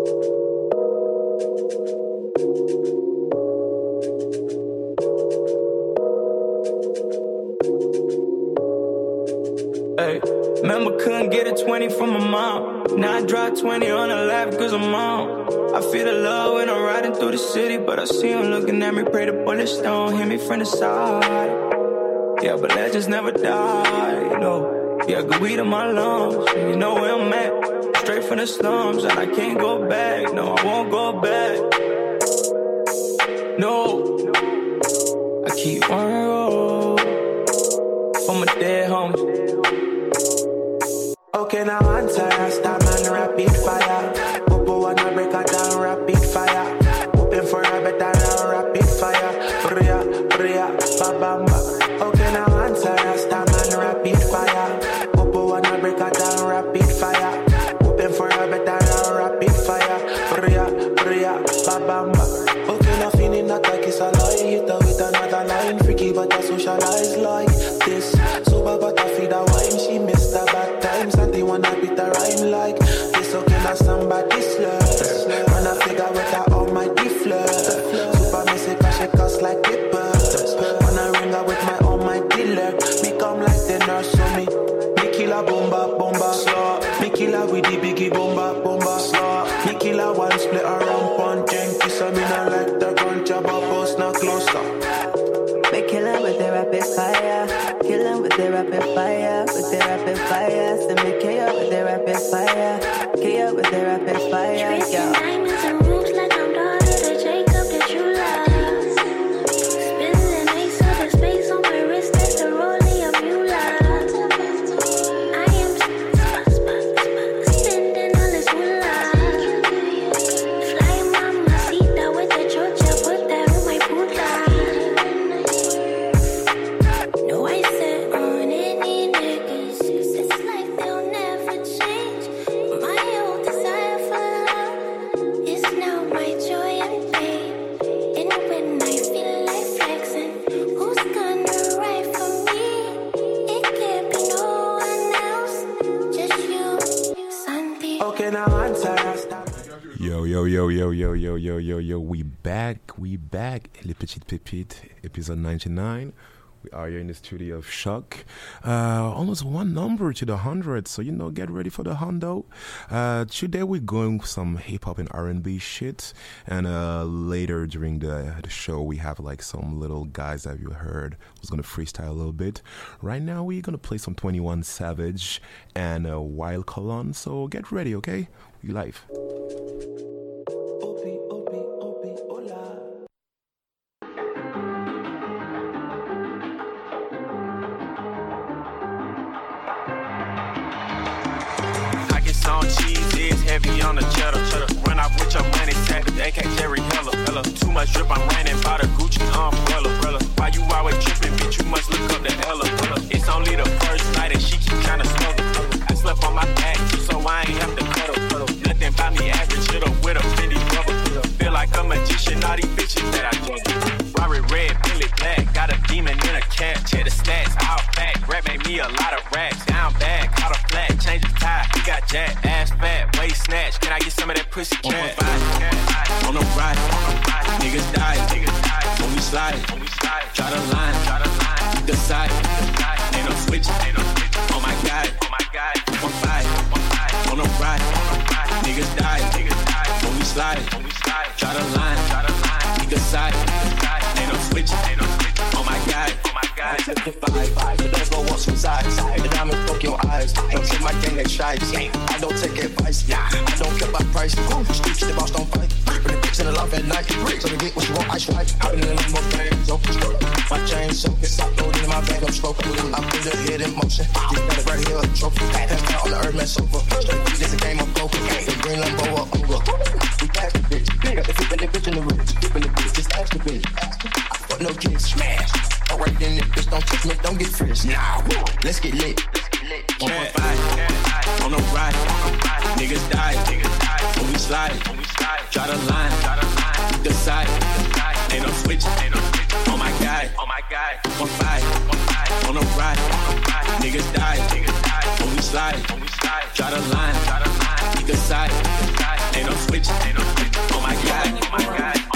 Hey, remember couldn't get a 20 from my mom. Now I drive 20 on the lap cause I'm on. I feel the love when I'm riding through the city, but I see him looking at me. Pray the bullets don't hit me from the side. Yeah, but legends never die, you know. Yeah, good weed in my lungs, you know where I'm at. From the slums, and I can't go back. No, I won't go back. No, episode 99. We are here in the studio of Shock. Uh, almost one number to the hundred, so you know, get ready for the hundo. Uh, today we're going some hip hop and R and B shit, and uh, later during the the show we have like some little guys that you heard who's gonna freestyle a little bit. Right now we're gonna play some Twenty One Savage and uh, Wild Colon. So get ready, okay? We live. Cat. Check the stats, all fat. Rap made me a lot of racks. Down bad, caught a flat, change the tie. He got jack, ass fat, waist snatch. Can I get some of that pussy cat? On the ride, niggas die, niggas die. When we slide, when we slide, try the line, try the line. Ain't no switch, ain't no switch. Oh my god, oh my god. One five, one five. On the ride, niggas die, niggas die. When we slide, when we slide, try the line, try the line. Ain't no switch, ain't no switch side. Looking for high five, inside. I'm eyes. Don't take my gang like stripes. I don't take advice. I don't care about price. Streets, the boss don't fight. Bring the bricks in the love at night. So they get what you want, I swipe. Out in the limo bang, so My chain so it's up, loaded in my bag, I'm stroking. I'm in the head in motion. This better right here, a trophy. Passed out on the earth, man, sofa. This a game of poker. The green Lambo or over. We pass the bitch. Got the flip and the bitch in the rich. Flipping the bitch, just ask the bitch. I fuck no kids, smash. Alright then, if bitch don't touch me, don't get fresh. Nah, let's get lit. One point five. On the right, Niggas die. When we slide. Draw the line. Keep the side. Ain't no switch. Oh my god. Oh my god. One five. On the right, Niggas die. When we slide. Draw the line. Keep the side. Ain't no switch. Oh my god. Oh my god.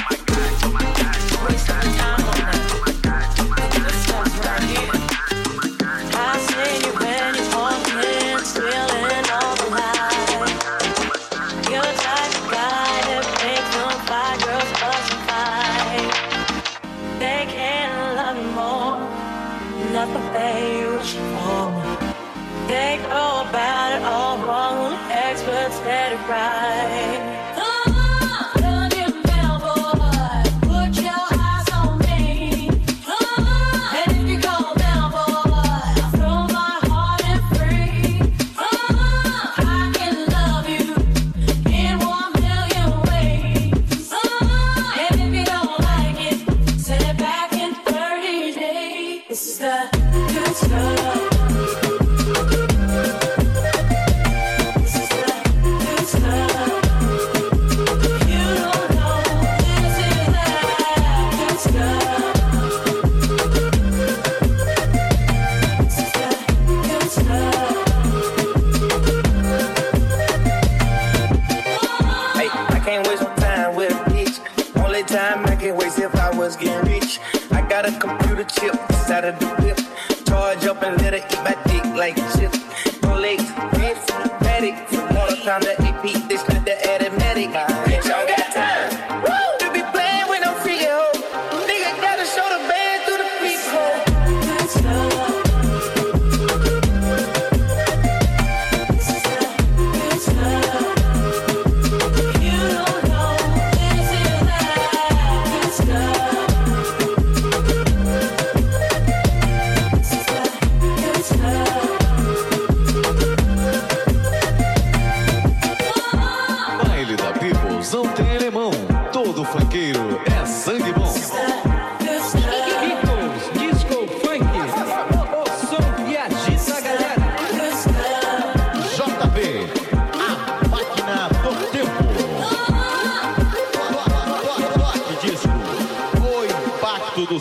better right. chip, Saturday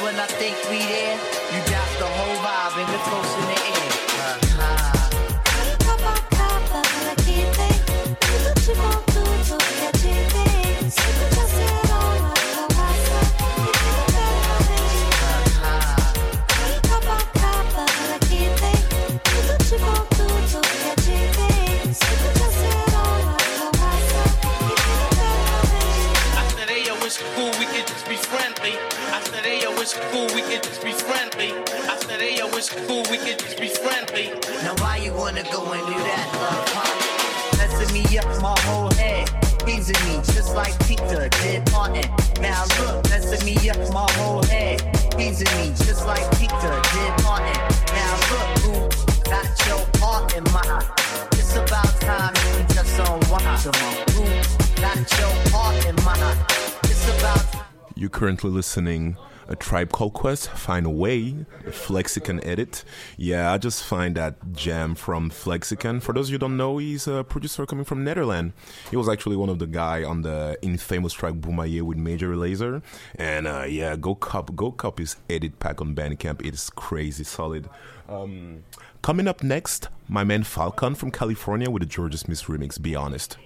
when I think we there. You got the whole vibe and the close in the air. currently listening a Tribe Called Quest, Find a Way, the Flexican edit. Yeah, I just find that jam from Flexican. For those you don't know, he's a producer coming from Netherlands. He was actually one of the guy on the infamous track Boomaye with Major Laser. And uh, yeah, go cop, go cop his edit pack on Bandcamp. It is crazy solid. Um, coming up next, my man Falcon from California with the George's Smith remix. Be honest.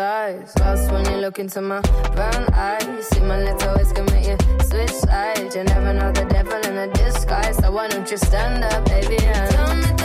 Skies. Lost when you look into my brown eyes. See my little ways can make you switch sides. You never know the devil in a disguise. So why don't you stand up, baby? And tell me,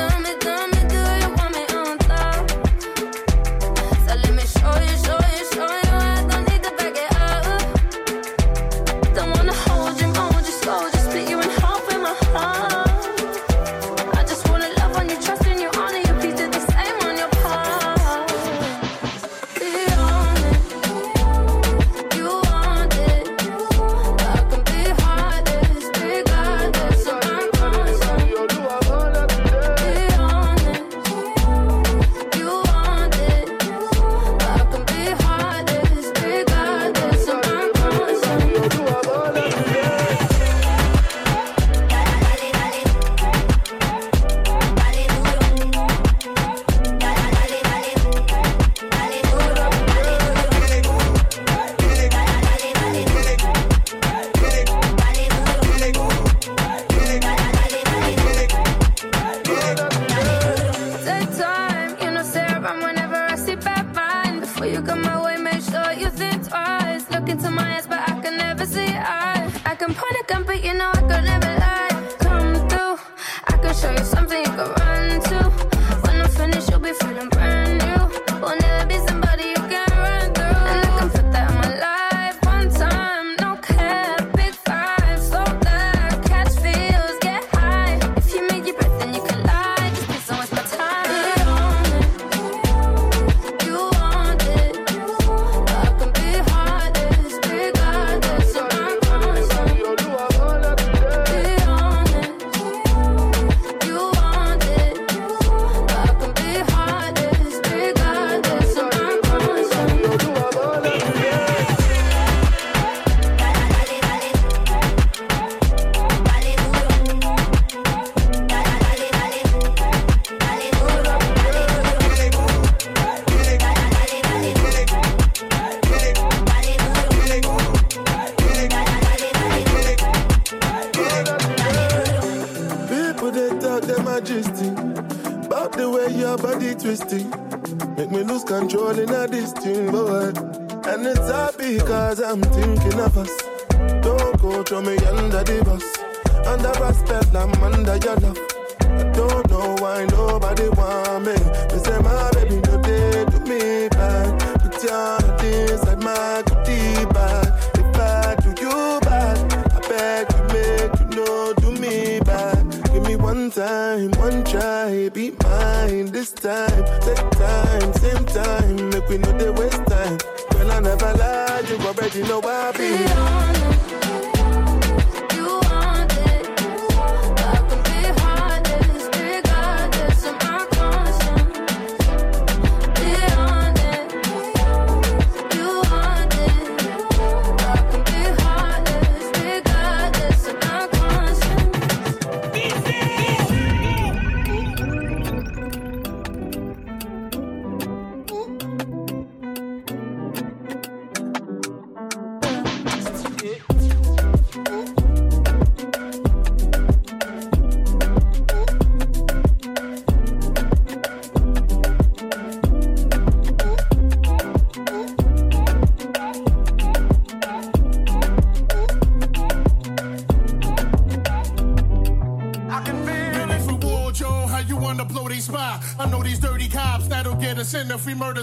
the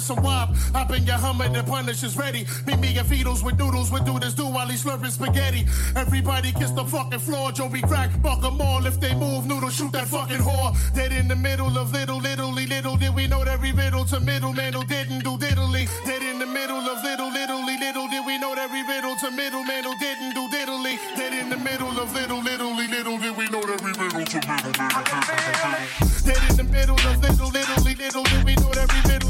we murder some wop. Hop in your Hummer, the Punisher's ready. Meet me and Vito's with noodles, what do this do while he's slurping spaghetti? Everybody kiss the fucking floor, Joe be crack, buck 'em all. If they move, noodle, shoot that fucking whore. Dead in the middle of little, littly, little did we know that we riddle to middleman who didn't do diddly. Dead in the middle of little, littly, little did we know that we riddle to middleman who didn't do diddly. Dead in the middle of little, littly, little did we know that we riddle to middleman. Dead in the middle of little, little, little did we know that we riddle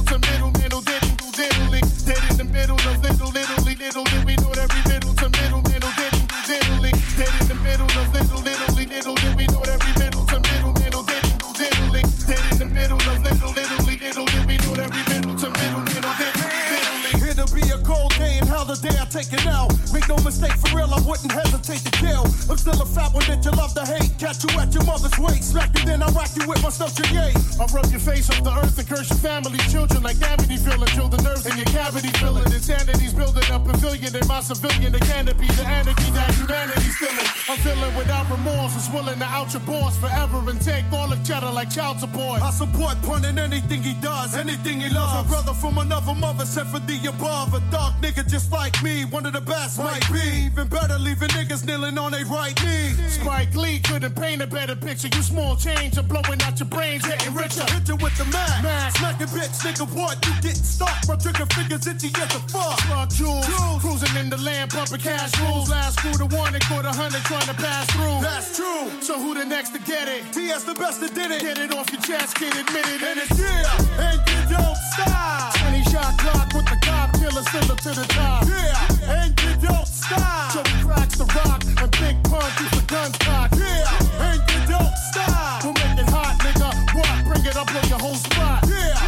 middle of little, little, little did we know that we riddle to middleman who didn't do diddly. Dead in the middle of little, little, little did we know that we riddle to middleman who didn't do diddly. Dead in the middle of little, little, little did we know that we riddle to middleman who didn't do diddly. It'll be a cold day and hell the day I take it out. No mistake, for real, I wouldn't hesitate to kill. I'm still a fat one that you love to hate. Catch you at your mother's waist. Smack you, then I rock you with my stuff yay. I rub your face off the earth and curse your family, children like Amity feeling. Chill the nerves in your cavity feeling. Insanity's building a pavilion in my civilian. The canopy, the anarchy that humanity's feeling. I'm feeling without remorse. Is willing to out your boss forever and take all the cheddar like child support. I support pun in anything he does, anything he loves. A brother from another mother sent for the above. A dark nigga just like me, one of the best might be. Even better, leaving niggas kneeling on their right knee. Spike Lee couldn't paint a better picture. You small change, I'm blowing out your brains, getting richer. Hit you with the Mac, Mac, smacking bitch, nigga, what? You getting stuck, my trigger fingers itchy as a fuck. Slug jewels, cruising in the land, pumping cash rules. Last screw the one and caught a hundred trying to pass through. That's true. So who the next to get it? TS the best that did it. Get it off your chest, kid, admit it. And it's yeah, and you don't stop. 20 shot clock with the cop killer, still to the top. Yeah, and you don't stop. So he cracks the rock and big pun keeps the guns cocked. Yeah, and you don't stop. We'll make it hot, nigga. What? Bring it up on your whole spot. Yeah,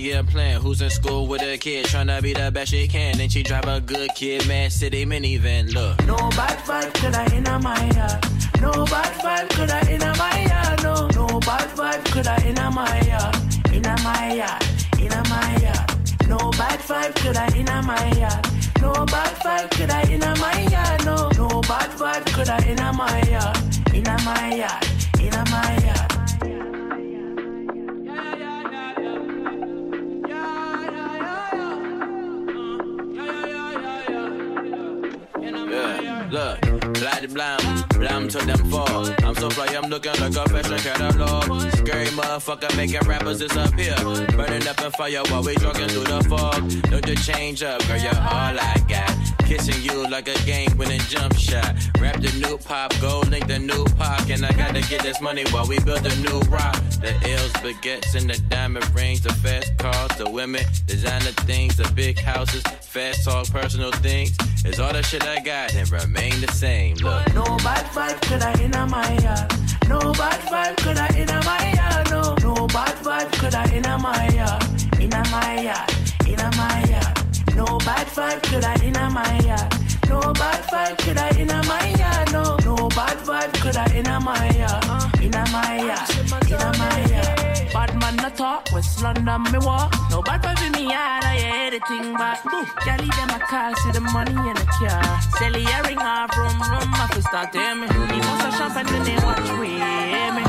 year plan. Who's in school with a kid tryna be the best she can. And she drive a good kid, man, city minivan. Look. No bad vibe could I in my yard. No bad vibe could I in my yard. No, no bad vibe could I in my yard. In my yard, in my yard. No bad vibe could I in my yard. No bad vibe could I in my yard. No, no bad vibe could I in my yard. In my yard, in my yard. To them fall. I'm so fly, I'm looking like a fashion catalog. Scary motherfucker making rappers disappear. Burning up in fire while we jogging through the fog. Don't you change up, girl, you're all I got. Kissing you like a game winning jump shot. Rap the new pop, gold link the new pop. And I gotta get this money while we build a new rock. The L's, baguettes, and the diamond rings, the fast cars, the women, designer things, the big houses, fast talk, personal things. It's all the shit I got and remain the same. Look. No bad vibe could I in my yard. No bad vibe could I in my yard. No, no bad vibe could I in my yard. In my yard, in my yard. No bad vibe could I in my yard. No bad vibe could I in my yard. No, no bad vibe could I in my yard. In my yard, in my yard. Bad man no talk, West London me walk. No bad boy for me hard, I hear the thing back. Gally them a car, see the money in the car. Sell the earring off, rum rum, I feel start to me. He wants a champagne then they watch me, hear me.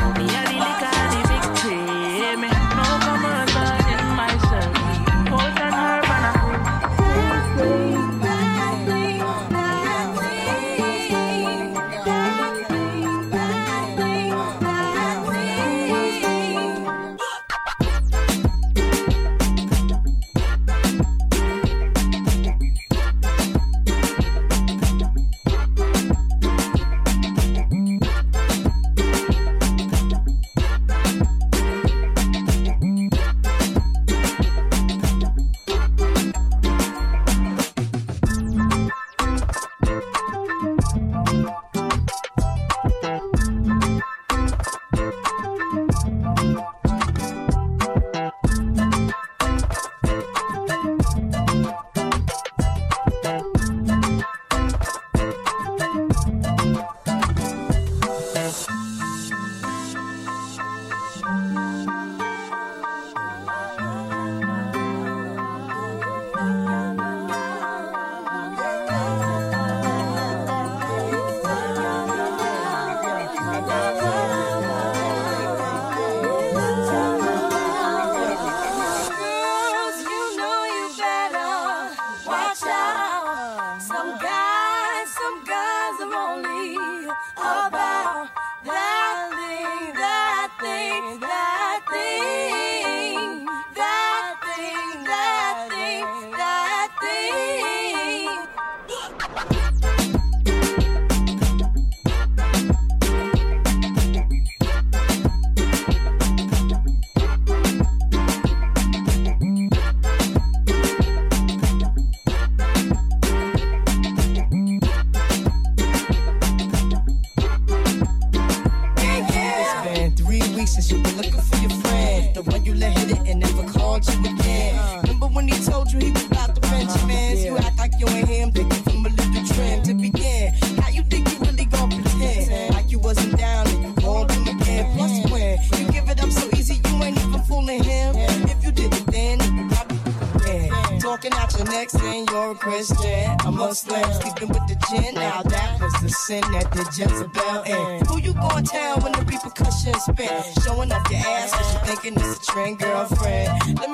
Jezebel. Eh. Who you gonna tell when the repercussions spin? Showing off your ass cause you thinking it's a trend, girlfriend. Let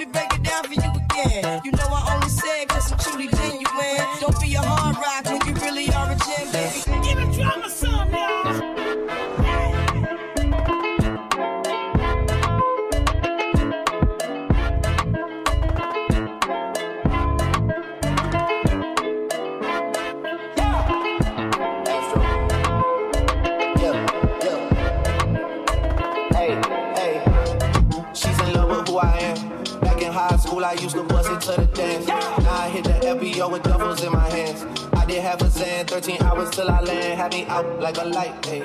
like a light. Hey.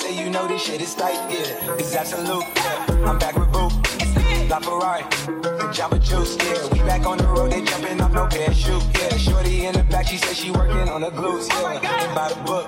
say you know this shit is tight, yeah. It's absolute, yeah. I'm back with Boo, LaFerrari, and Jamba Juice, yeah. We back on the road, they jumping off no parachute, yeah. Shorty in the back, she said she working on the glutes, yeah. And by the book.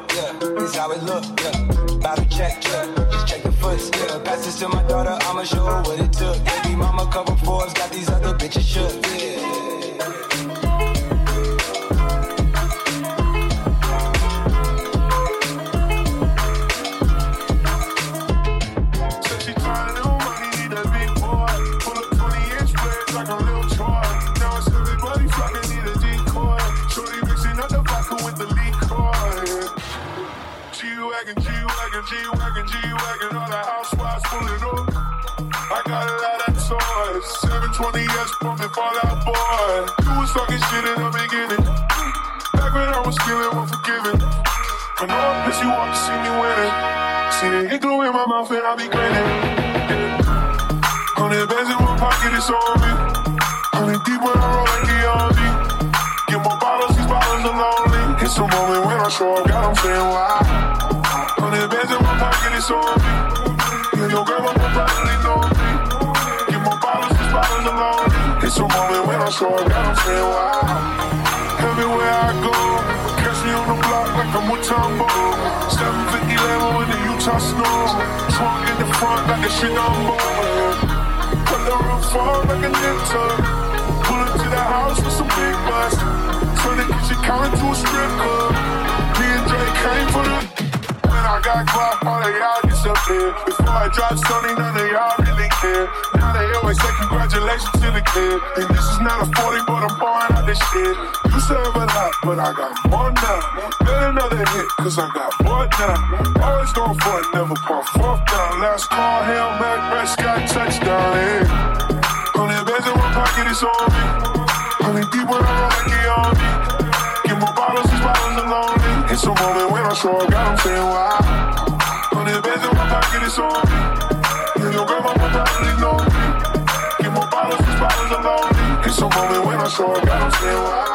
My and I be grinning. Hundred bands in one pocket, it's on me. Hundred deep when I roll like ERV. Get more bottles, these bottles are lonely. It's a moment when I show up, God, I'm saying why. Hundred bands in one pocket, it's on me. Yeah, your grandma will probably know me. Get more bottles, these bottles are lonely. It's a moment when I show up, God, I'm saying why. Everywhere I go, catch me on the block like I'm Mutombo. 750 Lambo Utah snow. Trunk in the front like a Shinambo. Put the roof on like a ninja. Pull up to the house with some big bus. Turn the kitchen counter to a strip club. Me and Drake came for the. When I got caught, all of y'all disappeared. Before I dropped Sony, none of y'all really care. Now they always say congratulations to the kid. And this is not a 40, but I'm pouring out this shit. You serve a lot, but I got more now. Get another hit, cause I got more now. Always going for it, never pump fourth down. Last call, Hail Mac, Prescott, touchdown, yeah. Hundred bands in one pocket, it's on me. Hundred deep when I roll like it on me. Get more bottles, these bottles are lonely. It's a moment when I show up, God, I'm saying why. Hundred bands in one pocket, it's on me. Yeah, your grandma will probably know me. Get more bottles, these bottles are lonely. It's a moment when I up, God, I'm saying why.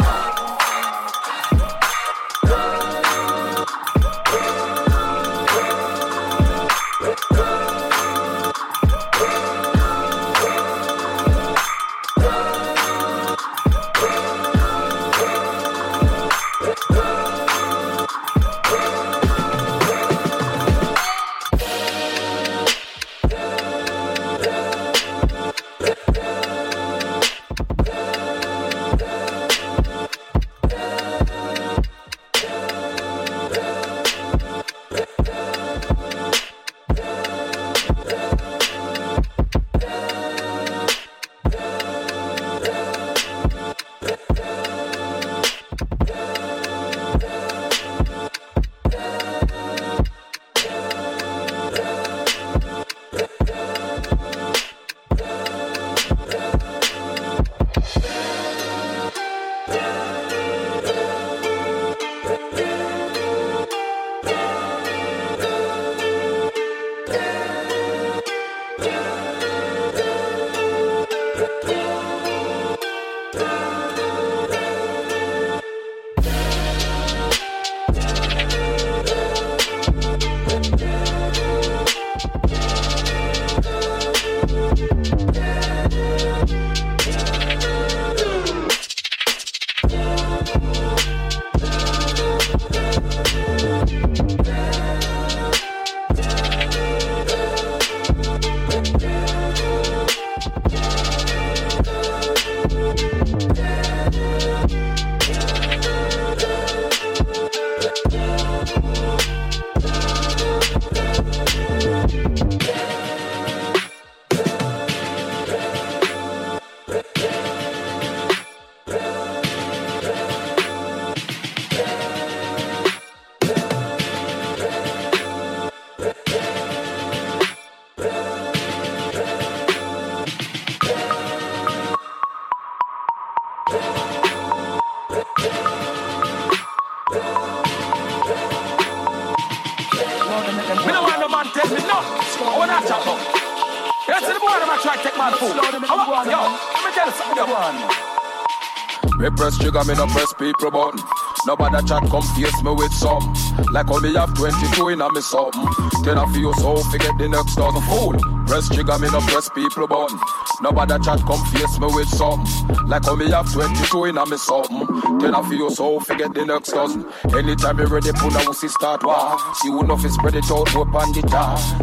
Nobody chat come face me with some. Like how me have 22 in a me something. Then I feel so forget the next dozen fool. Press trigger, me no press people button. Nobody chat come face me with some. Like how me have 22 in a me something. Then I feel so forget the next dozen. Anytime you ready, pull a wussy start war. See who know fi spread it out, whip on the.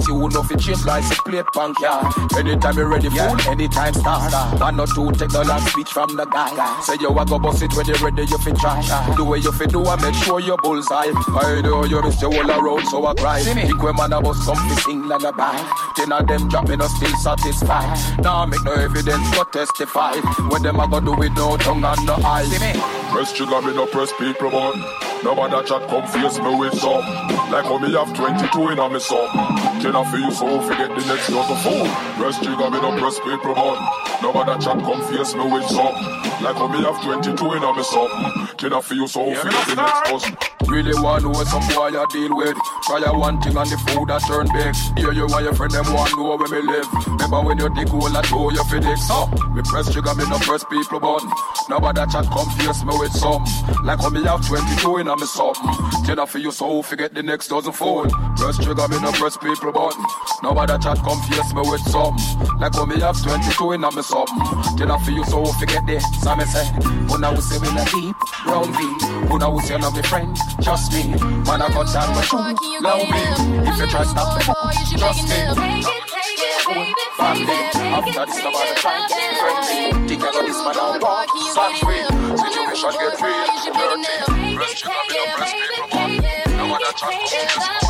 See who know fi change like a plate punk yeah. Anytime you ready, fool, anytime start. One or two take the last speech from the guy. Say you a go bust it when you ready, you fi try. Do what you fit do and make sure you bullseye. I know you miss your all around, so I cry. Think when man a bust come fi sing lullaby. Ten of them dropping us still satisfied. Now make no evidence but testify. When them a go do with no tongue and no eye. Press trigger, me no press people button. No matter chat come face me with some. Like how me have 22 in a me sum. Can I feel so forget the next year's a fool. Press trigger, me no press people button. No matter chat come face me with some. Like how me have 22 in a me sum. Can I feel so forget the next person. Really want to know some boy I deal with. Try a one thing and the food I turn big. Here you are, your friend, them want know where me live. Remember when you dig hole, I throw your fedex. So, me press trigger, me no press people button. Nobody chat confuse me with some. Like how me have 22 in a me something. Tell for you so forget the next dozen phone. Press trigger, me no press people button. Nobody chat confuse me with some. Like how me have 22 in a me something. Tell for you so forget the. So me say, when I was say we like deep, round V. When I was your love, me friend. Trust me, man, I got that time. Now me, if you try stop me, trust me phone, family. After this, nobody trying to friend me. Think I got this man on walk, such way. Situation get real, dirty. Rest, you got me, no press, paper, man. No matter, trust,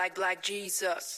like black Jesus.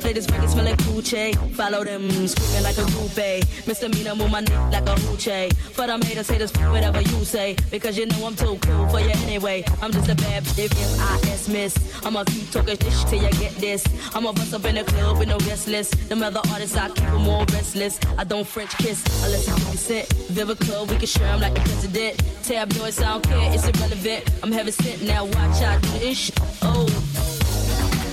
Play this record, smell like. Follow them, screaming like a groupie. Misdemeanor, move my neck like a hoochie. For them haters, haters, whatever you say. Because you know I'm too cool for you anyway. I'm just a bad bitch, M-I-S miss. I'ma keep talking shit till you get this. I'ma bust up in the club with no guest list. Them other artists, I keep them all restless. I don't French kiss unless it's 50 cent. Viva Club, we can share 'em like the president. Tabloids, I don't care, it's irrelevant. I'm heaven sent, now watch out, do this shit. Oh.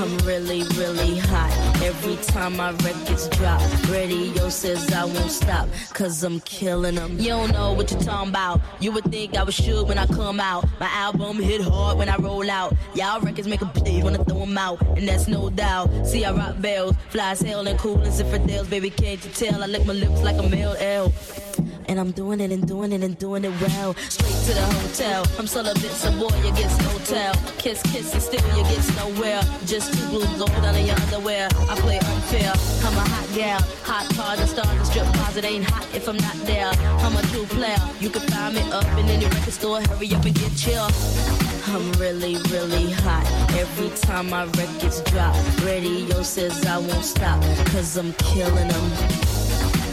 I'm really, really hot. Every time my records drop, radio says I won't stop, cause I'm killing them. You don't know what you're talking about. You would think I was sure when I come out. My album hit hard when I roll out. Y'all records make a when I throw them out, and that's no doubt. See, I rock bells, fly as hell and cool as infidels. Baby, can't you tell? I lick my lips like a male L. And I'm doing it and doing it and doing it well. Straight to the hotel. I'm celibate, so boy, you get no tell. Kiss, kiss, and still you get nowhere. Just two blue gold under your underwear. I play unfair. I'm a hot gal, hot car, the star, the strip. It ain't hot if I'm not there. I'm a true player. You can find me up in any record store. Hurry up and get chill. I'm really, really hot. Every time my records drop, radio says I won't stop, cause I'm killing them.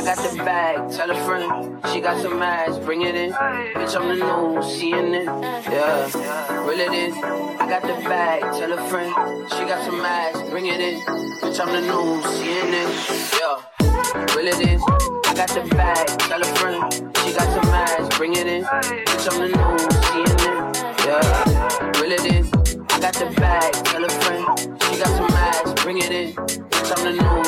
I got the bag, tell a friend. She got some ass, bring it in. Bitch, I'm the new CNN. Yeah, reel it in. I got the bag, tell a friend. She got some ass, bring it in. Bitch, I'm the new CNN. Yeah, reel it in. I got the bag, tell a friend. She got some ass, bring it in. Bitch, I'm the new CNN. Yeah, reel it in. I got the bag, tell a friend. She got some ass, bring it in. Bitch, I'm the new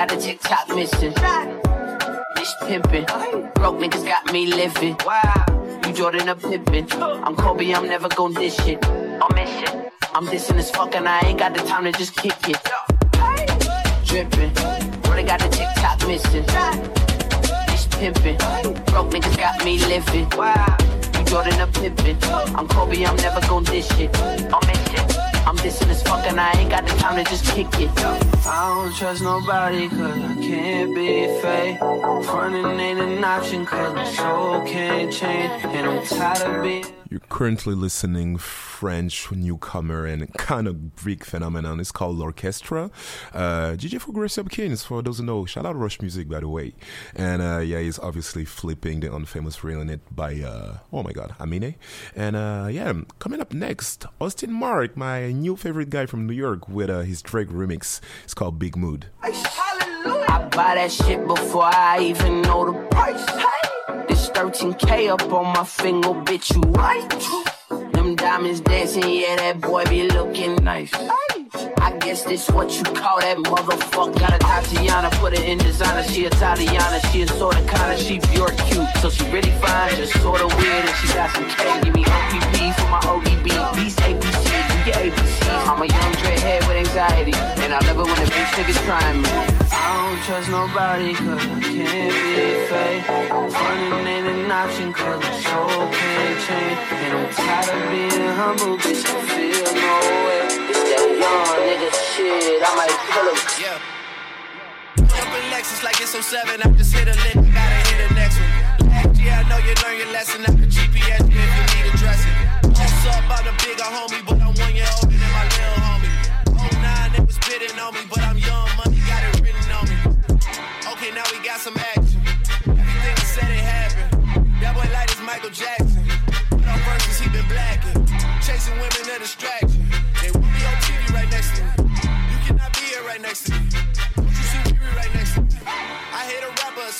got the TikTok mission. Bitch pimpin'. Broke niggas got me living. Wow. You Jordan a Pippen. I'm Kobe, I'm never gon' dish it. I'm mission. I'm dissing as fuck and I ain't got the time to just kick it. Drippin'. They got a TikTok missing. Bitch pimpin'. Broke niggas got me living. Wow. You Jordan a Pippen. I'm Kobe, I'm never gon' dish it. I'm mission. I'm dissing as fuck and I ain't got the time to just kick it. Up I don't trust nobody cause I can't be fake. Running ain't an option cause my soul can't change. And I'm tired of being. You're currently listening French newcomer and kind of Greek phenomenon. It's called L'Orchestra. Uh, DJ for Grace Hopkins, for those who know. Shout out Rush Music, by the way. And uh, yeah, he's obviously flipping the unfamous It by, uh, oh my god, Amine. And uh, yeah, coming up next, Austin Mark, my new favorite guy from New York, with uh, his Drake remix. It's called Big Mood. I buy that shit before I even know the price. This 13K up on my finger, bitch, you right? Them diamonds dancing, yeah, that boy be looking nice. I guess this what you call that motherfucker. Got a Tatiana, put it in designer. She a Tatiana, she a sorta kinda, she pure cute. So she really fine, just sorta weird, and she got some K. Give me OPP for my ODB, these ABC, I'm a young dreadhead with anxiety, and I love it when the bitch niggas trying me. I don't trust nobody cause I can't be fake. Running ain't an option cause my soul can't change. And I'm tired of being humble, bitch, I feel no way. It's that young nigga shit, I might kill him. Yeah. Jumping Lexus like it's 07. I just hit a lick, gotta hit the next one. Year, I know you learned your lesson. Can GPS Up, a bigger homie, but I'm one year older than my little homie. 09, they was spitting on me, but I'm young, money got it written on me. Okay, now we got some action. Everything I said it happened. That boy light is Michael Jackson. But on verses, he been blacking. Chasing women, a distraction. They want me on TV right next to me. You cannot be here right next to me.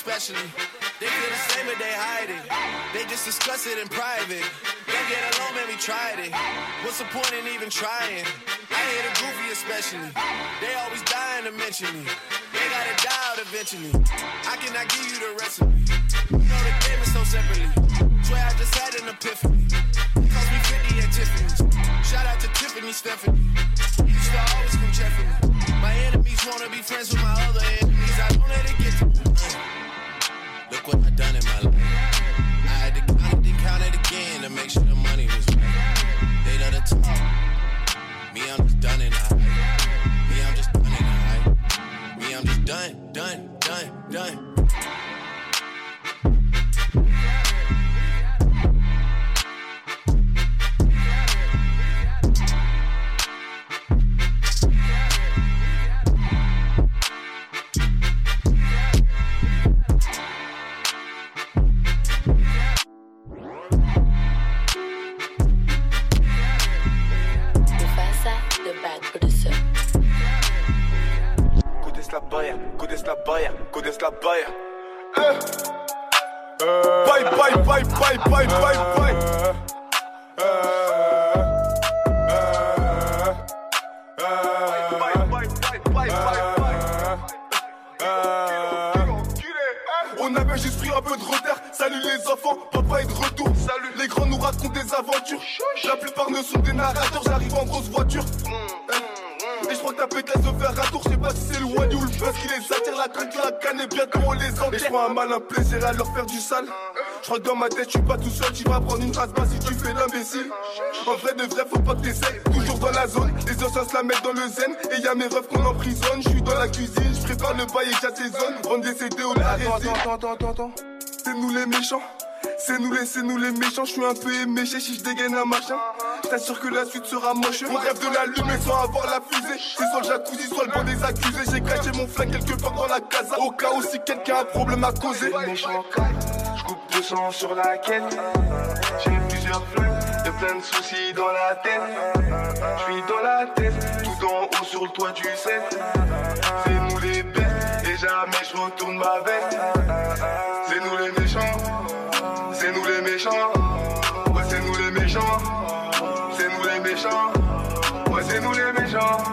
Especially. They feel the same, but they hide it. They just discuss it in private. They get alone, man, we tried it. What's the point in even trying? I hate a goofy especially. They always dying to mention me. They gotta die out eventually. I cannot give you the recipe. You know the game is so separately. Swear I just had an epiphany. Cost me 50 at Tiffany's. Shout out to Tiffany Stephanie. You used to always come check for me. My enemies wanna be friends with my other enemies. I don't let it get to me. What I done in my life. I had to count it and count it again to make sure the money was right. They done the talk. Me, I'm just done in the. Me, I'm just done in the. Me, I'm just done, done, done, done. Crois que dans ma tête, je suis pas tout seul, tu vas prendre une race basse si tu fais l'imbécile. En vrai de vrai, faut pas que t'essayes, toujours dans la zone. Les anciens se la mettent dans le zen, et y a mes refs qu'on emprisonne. Je suis dans la cuisine, je prépare le bail et j'assaisonne. Vendre des CD au la Attends, attends, attends, attends, attends. C'est nous les méchants. C'est nous les, c'est nous les méchants, je suis un peu éméché si je dégaine un machin. Je t'assure que la suite sera moche. On rêve de l'allumer sans avoir la fusée. C'est soit le jacuzzi, soit le banc des accusés. J'ai caché mon flingue quelque part dans la casa. Au cas où si quelqu'un a un problème à causer. Méchant, 200 sur la quête. J'ai plusieurs flingues, y'a plein de soucis dans la tête. Je suis dans la tête, tout en haut sur le toit du set. C'est nous les bêtes, et jamais je retourne ma veste. C'est nous les méchants, c'est nous les méchants. Ouais, c'est nous les méchants, c'est nous les méchants, ouais, c'est nous les méchants.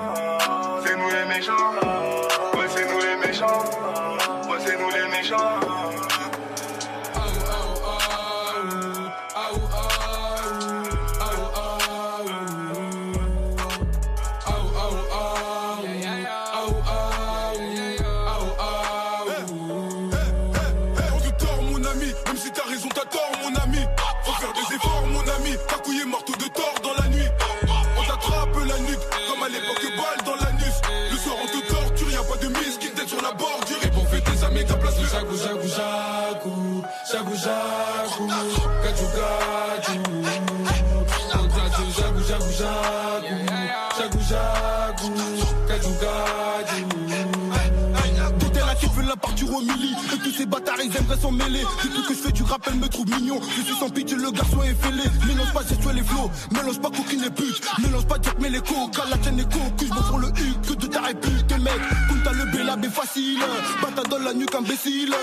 S'en mêler Depuis que je fais du rap elle me trouve mignon. Je suis sans pitié le garçon est fêlé. Mélange pas gestuelle les flots. Mélange pas coquine et pute. Mélange pas Jack mais les coca La tienne est cocu Je prends le huc que de ta répute mec. T'as le bélab est facile. Bata dans la nuque imbécile.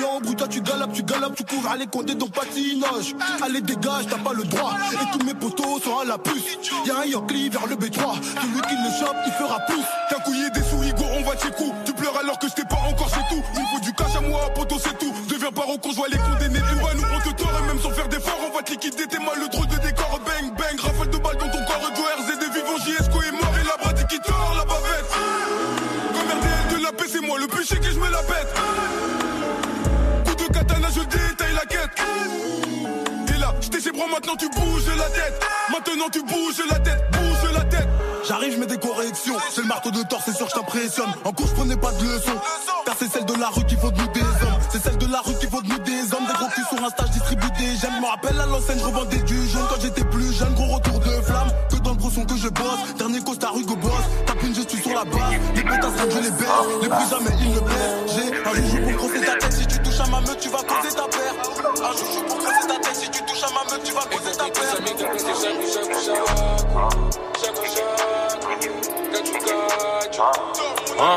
Y'a en bruit toi tu galopes Tu galopes. Tu cours Allez compter donc patinoche Allez dégage t'as pas le droit. Et tous mes potos sont à la puce. Y'a un Yankee vers le B3 Celui qui le chope il fera plus T'as couillé des sous Hugo on va chez coup. Tu pleures alors que je pas encore c'est tout Du cash à moi poto c'est tout. Deviens con je vois les condamnés Et ouais nous on te tord et même sans faire d'efforts On va te liquider t'es mal le drôle de décor. Bang bang rafale de balles dans ton corps Do RZ des vivants JSco est mort Et la bratique qui tord la bavette. Comme RDL de la paix c'est moi le péché que je me la pète. Coup de katana je détaille la quête. Et là chez bras maintenant tu bouges la tête. Maintenant tu bouges la tête Bouge la tête J'arrive, je mets des corrections. C'est le marteau de torse, c'est sûr, je t'impressionne. En cours, je prenais pas de leçons. Car c'est celle de la rue qui faut de nous des hommes. C'est celle de la rue qui faut de nous des hommes. Des gros culs sur un stage distribue des j'aime. Je me rappelle à l'enseigne, je revendais du jaune quand j'étais plus jeune. Gros retour de flamme. Que dans le gros son que je bosse. Dernier costard Hugo Boss. Tape une suis sur la base. Les potas quand je les baisse. Les plus jamais ils ne blessent. J'ai un joujou pour crosser ta tête. Si tu touches à ma meute, tu vas causer ta paire. Un joujou pour crosser ta tête. Si tu touches à ma meute, tu vas causer ta paire. Hein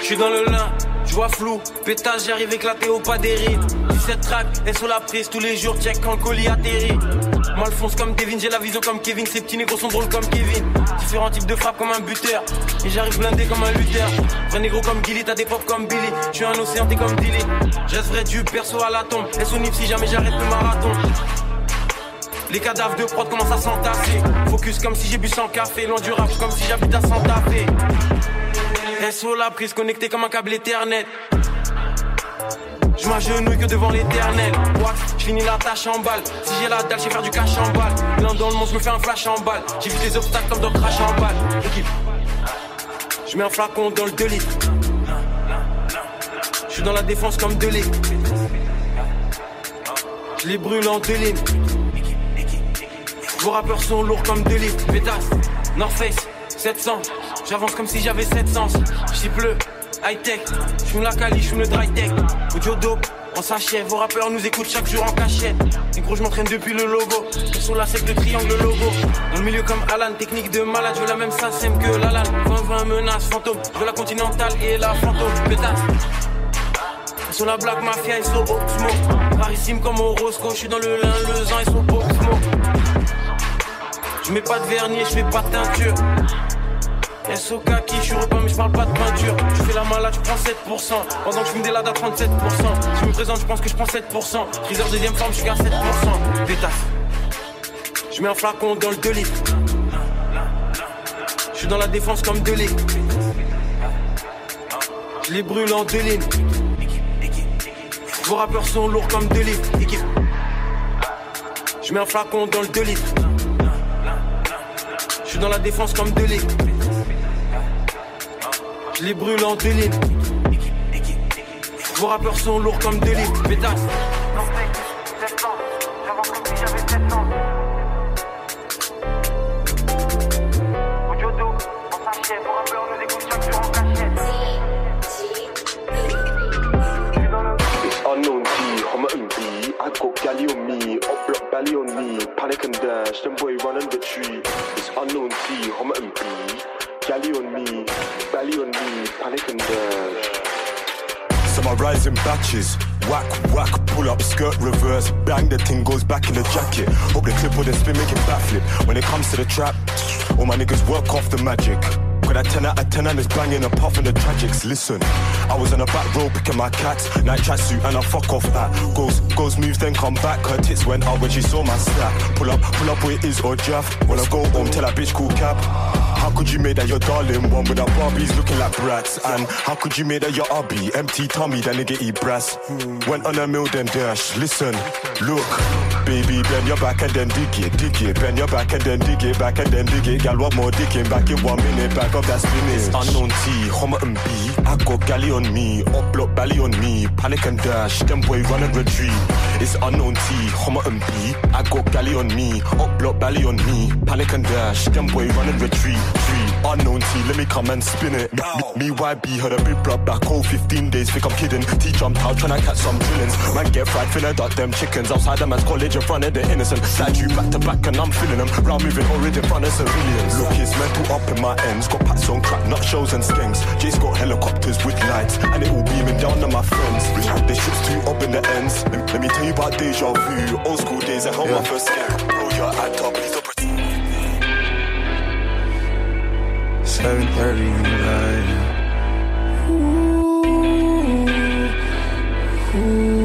Je suis dans le lin, je vois flou, pétage, j'arrive éclaté au pas des rides. 17 tracks, et sur la prise tous les jours, check quand le colis atterrit. Malfonce comme Devin, j'ai la vision comme Kevin, ces petits négros sont drôles comme Kevin. Différents types de frappes comme un buteur, et j'arrive blindé comme un lutteur. Vrai négro comme Gilly, t'as des pop comme Billy, je suis un océan, t'es comme Dilly. Je vrai du perso à la tombe, et nip si jamais j'arrête le marathon. Les cadavres de prod commencent à s'entasser. Focus comme si j'ai bu sans café. Loin du comme si j'habite à Santa Fe. SO la prise connectée comme un câble éternel. Je m'agenouille que devant l'éternel. Je finis la tâche en balle. Si j'ai la dalle, j'ai faire du cash en balle. L'un dans le monde, je me fais un flash en balle. J'évite les obstacles comme dans crash en balle. Je mets un flacon dans le 2 litres. Je suis dans la défense comme 2 litres. Je les brûle en deux. Vos rappeurs sont lourds comme deux litres. Pétasse, North Face, 700. J'avance comme si j'avais 700. J'y bleu, high tech. J'fume la cali, j'fume le dry tech. Audio dope, on s'achève. Vos rappeurs nous écoutent chaque jour en cachette. Et gros, je m'entraîne depuis le logo. Sur la sec, le triangle, le logo. Dans le milieu comme Alan, technique de malade. Je la même SACEM que Lalan. 20-20 menace, fantôme. Je la continentale et la fantôme. Pétasse. Sur la blague mafia, ils sont au smoke. Parissime comme au Roscoe, je suis dans le lin, le zan, ils sont smoke. Je mets pas de vernis, je fais pas de teinture. SO kaki, je suis repas mais je parle pas de peinture. Je fais la malade, je prends 7%. Pendant que je fume des à 37%. Je me présente, je pense que je prends 7%. Freezer deuxième forme, je suis à 7%. Pétasse. Je mets un flacon dans le 2 litres. Je suis dans la défense comme 2 litres. Je les brûle en deux lignes. Vos rappeurs sont lourds comme 2 litres. Je mets un flacon dans le 2 litres. Je suis dans la défense comme 2 litres. Je les brûle en lignes. Vos rappeurs sont lourds comme 2 litres. Pétasse. Unknown G, Homer and B. I got galley belly on me. Panic and dash, them boy run the tree. It's unknown T, Homer and B. Galley on me, belly on me. Panic and dash. Some are rising batches. Whack, whack, pull up, skirt reverse, bang, the thing goes back in the jacket. Hope the clip with the spin make it backflip. When it comes to the trap, all my niggas work off the magic. Got that 10 out of 10 and it's banging apart from the tragics. Listen, I was on the back row picking my cats, night tracksuit and I fuck off that. Goes, goes, move, then come back. Her tits went out when she saw my snap. Pull up, pull up where it is or Jaff. When I go home, tell that bitch cool cab. How could you make that your darling one without Barbies looking like brats? And how could you make that your hubby? Empty tummy, that nigga eat brass. Went on a mill, then dash. Listen, look, baby, bend your back and then dig it, dig it. Bend your back and then dig it, back and then dig it. Gal, what more digging? Back in one minute, back up that spinach. Unknown T, Homerton B. I got galley on me, up block belly on me. Panic and dash, them boy run and retreat. It's unknown T, Homerton B. I got galley on me, up block belly on me. Panic and dash, them boy run and retreat. Unknown T, let me come and spin it. Me, me YB heard a big blood back home 15 days, think I'm kidding. T jumped out trying to catch some drillings. Man get fried, finna duck them chickens outside the man's college in front of the innocent. Slide you back to back and I'm feeling them. Round moving already in front of civilians. Look, it's mental up in my ends. Got pats on crack, nut shows and skanks. Jay's got helicopters with lights, and it all beaming down on my friends. The ship's too up in the ends. Let, let me tell you about deja vu. Old school days at home, my first scam. Bro, you're at top, please 7:30 in the. I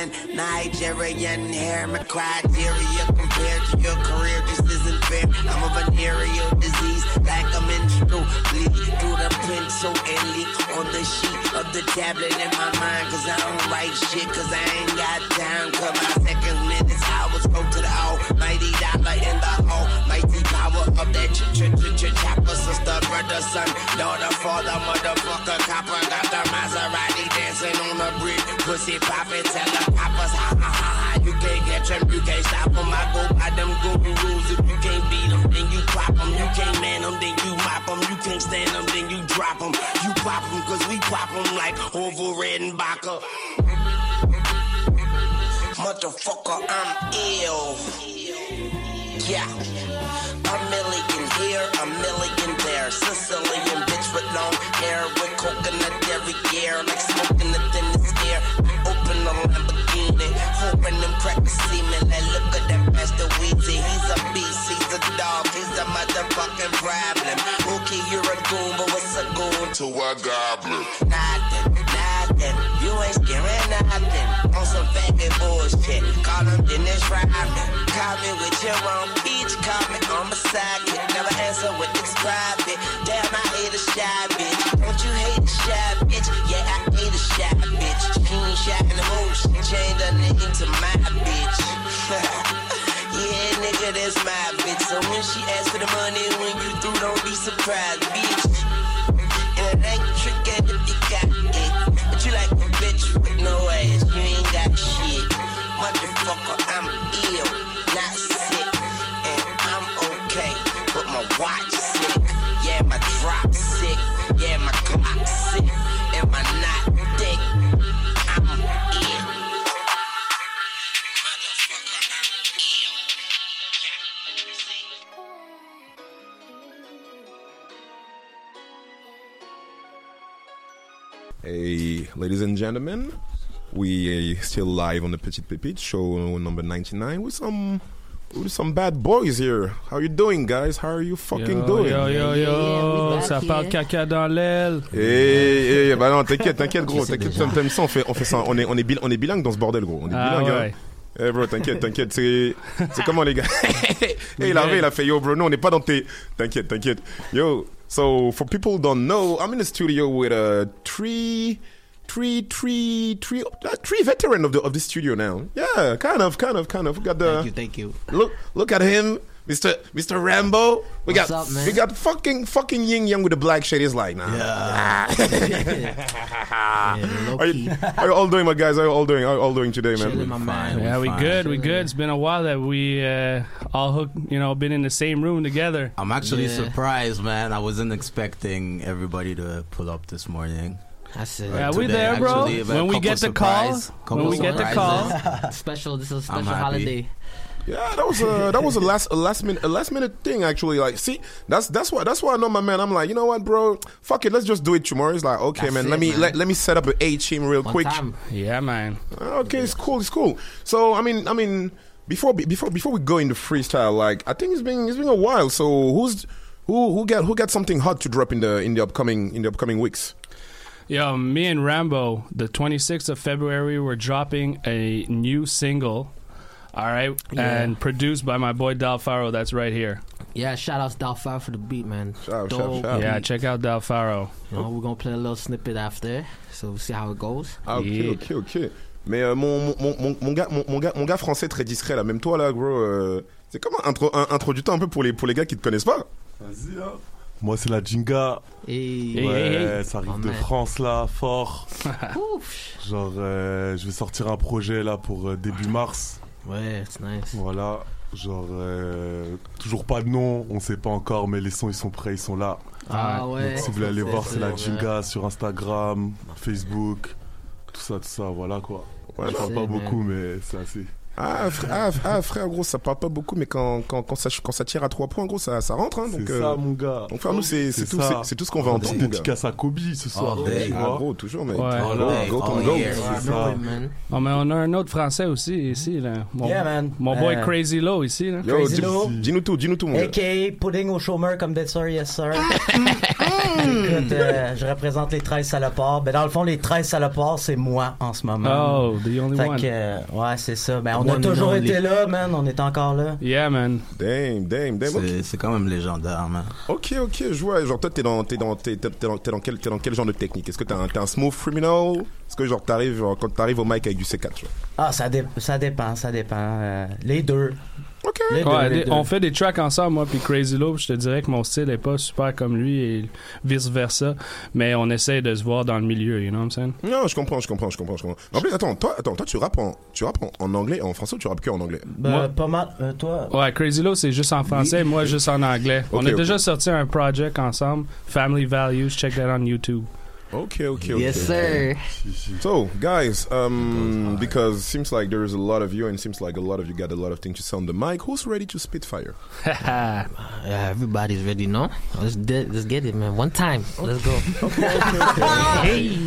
than Nigerian hair. My criteria compared to your career just isn't fair. I'm a venereal disease, like a menstrual bleed through the pencil and leak on the sheet of the tablet in my mind. Cause I don't write shit, cause I ain't got time. Cause my seconds, minutes, hours go to the almighty dollar in the almighty of ch ch ch ch chopper. Sister, brother, son, daughter, father, motherfucker, copper. Got the Maserati dancing on the bridge. Pussy poppin', tell the poppers, ha ha ha ha. You can't catch them, you can't stop them. I go by them golden rules. If you can't beat them, then you pop them. You can't man them, then you mop them. You can't stand them, then you drop them. You pop them, cause we pop them like Orville Redenbacher. Motherfucker, I'm ill. Yeah. A million here, a million there. Sicilian bitch with long hair with coconut every year. Like smoking the thinnest air. Open a Lamborghini, hoping see me. Like, look at that Master Weezy. He's a beast, he's a dog, he's a motherfucking problem. Okay, you're a goon, but what's a goon to a goblin. Scaring nothing. On some faggot bullshit. Call him Dennis Rodman. Call me with your own beach. Call me on my sidekick. Never answer with describe it. Damn, I hate a shy bitch. Don't you hate a shy bitch? Yeah, I hate a shy bitch. She ain't shy in the motion. Chained her nigga to my bitch. yeah, nigga, that's my bitch. So when she asks for the money, when you through, don't be surprised, bitch. And it ain't tricky You ain't got shit. Motherfucker, I'm ill, not sick. And I'm okay, but my watch sick. Yeah, my drop sick. Yeah, my clock sick. And my knot dick. I'm. Hey, ladies and gentlemen, we uh, still live on the Petit Pépite show number 99 with some with some bad boys here. How you doing, guys? How are you fucking Yo, doing? yo, yo, yo, ça parle caca dans l'aile. Hey, hey, bah non, t'inquiète, t'inquiète, gros, t'inquiète. T'aimes ça, on fait, on fait ça. On est, on est, bil- on est bilingue dans ce bordel, gros. On est Ah bilingue, ouais. hein. Eh bro, t'inquiète, t'inquiète, c'est, c'est comment les gars? hey, il arrive, il a fait, yo bro, non, on n'est pas dans tes, t'inquiète, t'inquiète. Yo, so for people who don't know, I'm in the studio with uh, three, three, three, three, uh, three veteran of the of the studio now. Yeah, kind of, kind of, kind of. We got the. Thank you, thank you. Look, look at him, Mr. Mr. Rambo. We What's got, up, man? we got fucking, fucking Ying Yang with the black shade. He's like, nah. Are you, how you all doing, my guys? How you all doing? How you all doing today, man? Chilling, my man. Yeah, we good, we good. It's been a while that we uh, all hooked, you know, been in the same room together. I'm actually Yeah. surprised, man. I wasn't expecting everybody to pull up this morning. That's it. Yeah, we there, bro. Actually, but a When we get the call, when we get the call. special. This is a I'm special holiday. Yeah, that was a that was a last a last minute a last minute thing actually. Like, see, that's that's why that's why I know my man. I'm like, you know what, bro? Fuck it, let's just do it tomorrow. He's like, okay, That's man, it, let me man. let, let me set up an A team real One quick. time. Yeah, man. Okay, it's cool, it's cool. So I mean, I mean, before before before we go into freestyle, like I think it's been it's been a while. So who's who who got who got something hot to drop in the in the upcoming in the upcoming weeks? Yo, me and Rambo, the 26th of February, we're dropping a new single. All right, Yeah. and produced by my boy Dalfaro. That's right here. Yeah, shout out to Dalfar for the beat, man. Shout Dope Yeah, beat. check out Dalfaro. You know, we're gonna play a little snippet after, so we'll see how it goes. Ah, ok, ok, ok. Mais euh, mon, mon, mon, mon, gars, mon, mon gars, mon gars français très discret là, même toi là, gros, euh, c'est comment intro, un, introduis-toi un peu pour les, pour les gars qui te connaissent pas. Vas-y, hein. Moi, c'est la Jinga. Hey. Ouais, Hey, hey, hey. ça arrive Oh, de man. France là, fort. Ouf. Genre, euh, je vais sortir un projet là pour euh, début mars. Ouais, c'est nice. Voilà. Genre, euh, toujours pas de nom, on sait pas encore, mais les sons ils sont prêts, ils sont là. Ah ouais. Donc, si vous voulez aller voir, c'est la. Jinga sur Instagram, Facebook, tout ça, tout ça, voilà quoi. Ouais, je parle pas beaucoup, mais c'est assez. Ah, frère, ah, ah, frère, gros, ça parle pas beaucoup, mais quand, quand, quand, ça, quand ça tire à trois points, gros, ça, ça rentre. Hein, donc, C'est euh, ça, mon gars. Donc, frère, nous, c'est tout, c'est- tout ce qu'on va On entendre. gars. dédicace à Kobe ce soir. Oh. Ah, gros, toujours. Voilà, go, Oh, go. Oh, mais on a un autre français aussi ici, là. Mon, Yeah, man. Mon boy Crazy Low ici, là. Yo, Crazy dis- Low. dis-nous tout, dis-nous tout, mon gars. A.K.A. Pudding au chômeur comme Dead Sir, yes sir. Écoute, euh, je représente les 13 salopards. Ben, dans le fond, les 13 salopards, c'est moi en ce moment. Oh, the only Fait one. que, euh, ouais, c'est ça. Ben, on One a toujours only. été là, man. On est encore là. Yeah, man. Damn, damn, damn. ok. C'est- C'est quand même légendaire, man. Ok, ok, je vois. Genre, toi, t'es dans, t'es dans, t'es, t'es- t'es dans, t'es dans quel, t'es dans quel genre de technique? Est-ce que t'es un, t'es un smooth criminal? Est-ce que, genre, t'arrives, genre, quand t'arrives au mic avec du C4 tu vois Ah, ça, dé- ça dépend, ça dépend. Euh, les deux. Ok. Les deux, Ouais, les des- deux. on fait des tracks ensemble, moi puis Crazy Low. Je te dirais que mon style est pas super comme lui et vice versa, mais on essaie de se voir dans le milieu, you know what I'm saying? Non, je comprends, je comprends, je comprends, je comprends. En plus, attends, toi, attends, toi, tu rappes en, tu rappes en, en anglais, en français ou tu rappes que en anglais? Ben, Moi- pas mal. Euh, toi. Ouais, Crazy Low c'est juste en français, moi juste en anglais. on a déjà sorti un project ensemble, Family Values. Check that on YouTube. Okay, okay, okay. Yes, sir. So, guys, um, because seems like there is a lot of you, and it seems like a lot of you got a lot of things to say on the mic. Who's ready to spit fire? Yeah, everybody's ready, no? Let's, de- let's get it, man. One time. Let's go. Hey!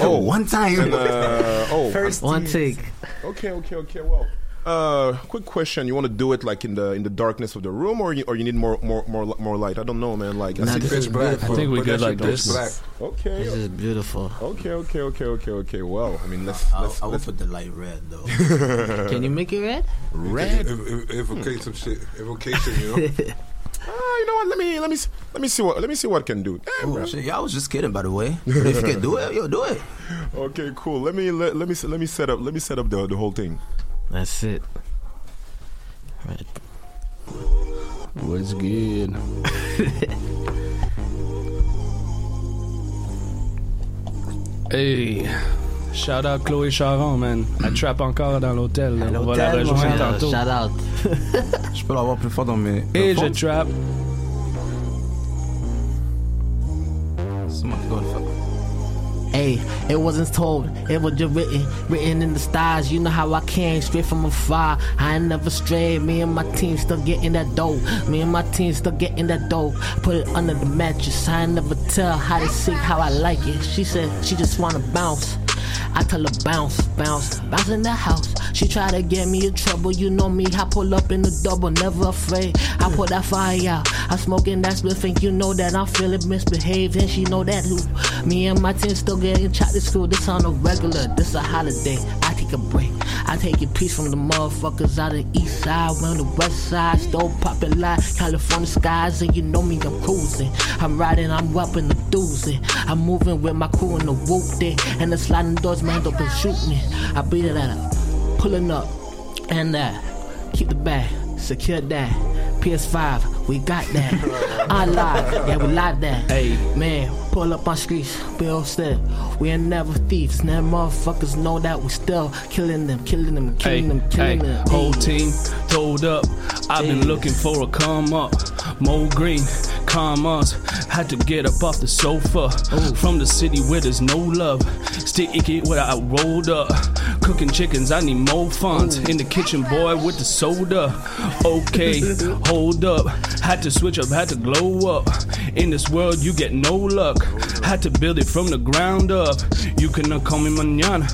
oh, one time. And, uh, oh, One take. Okay, okay, okay. Well, Uh, quick question: You want to do it like in the in the darkness of the room, or you, or you need more more more more light? I don't know, man. Like Nah, see this pitch is beautiful. I think we good like this. black. Okay. This is beautiful. Okay, okay, okay, okay, okay. Well, I mean, let's. I, let's, I would let's put the light red though. Can you make it red? Red. Ev- ev- Evocate some shit. Evocation, you know. Ah, you know what? Let me let me s- let me see what let me see what I can do. Damn, Oh, shit, yeah, I was just kidding, by the way. But if you can do it, yo, do it. Okay, cool. Let me let, let me let me set up let me set up the the whole thing. That's it. Right. What's good? hey, shout out Chloé Charon, man. Elle trappe encore dans l'hôtel. On va la rejoindre mon tantôt. Shout out. Je peux l'avoir plus fort dans mes. Et je headphones? trap. Hey, it wasn't told, it was just written, written in the stars. You know how I came straight from afar. I ain't never strayed. Me and my team still getting that dope. Me and my team still getting that dope. Put it under the mattress. I ain't never tell how to see how I like it. She said she just wanna bounce. I tell her bounce, bounce, bounce in the house. She try to get me in trouble. You know me, I pull up in the double, never afraid. I put that fire out. I smoking that spliff, think you know that I'm feeling misbehaved, and she know that who. Me and my team still getting chocolate school. This on a regular, this a holiday. I take a break. I take a piece from the motherfuckers out the east side, when the west side still popping like California skies, and you know me, I'm cruising. I'm riding, I'm whopping the doozy. I'm moving with my crew in the whoop day, and the sliding doors, man, don't come shoot me. I beat it at her, pulling up, and uh, keep the bag, secure that. PS5, we got that. I live, yeah, we live that. Hey, man, pull up on streets, Bill still. We ain't never thieves, never motherfuckers know that we still killing them, killing them, Hey, killing them, hey, killing them. whole team told up. I've been looking for a come up. Mo Green, commas. Had to get up off the sofa. From the city where there's no love. Stick it where I rolled up. Cooking chickens, I need more funds. In the kitchen, boy, with the soda. Okay, hold up. Had to switch up, had to glow up. In this world, you get no luck. Had to build it from the ground up. You cannot call me manana.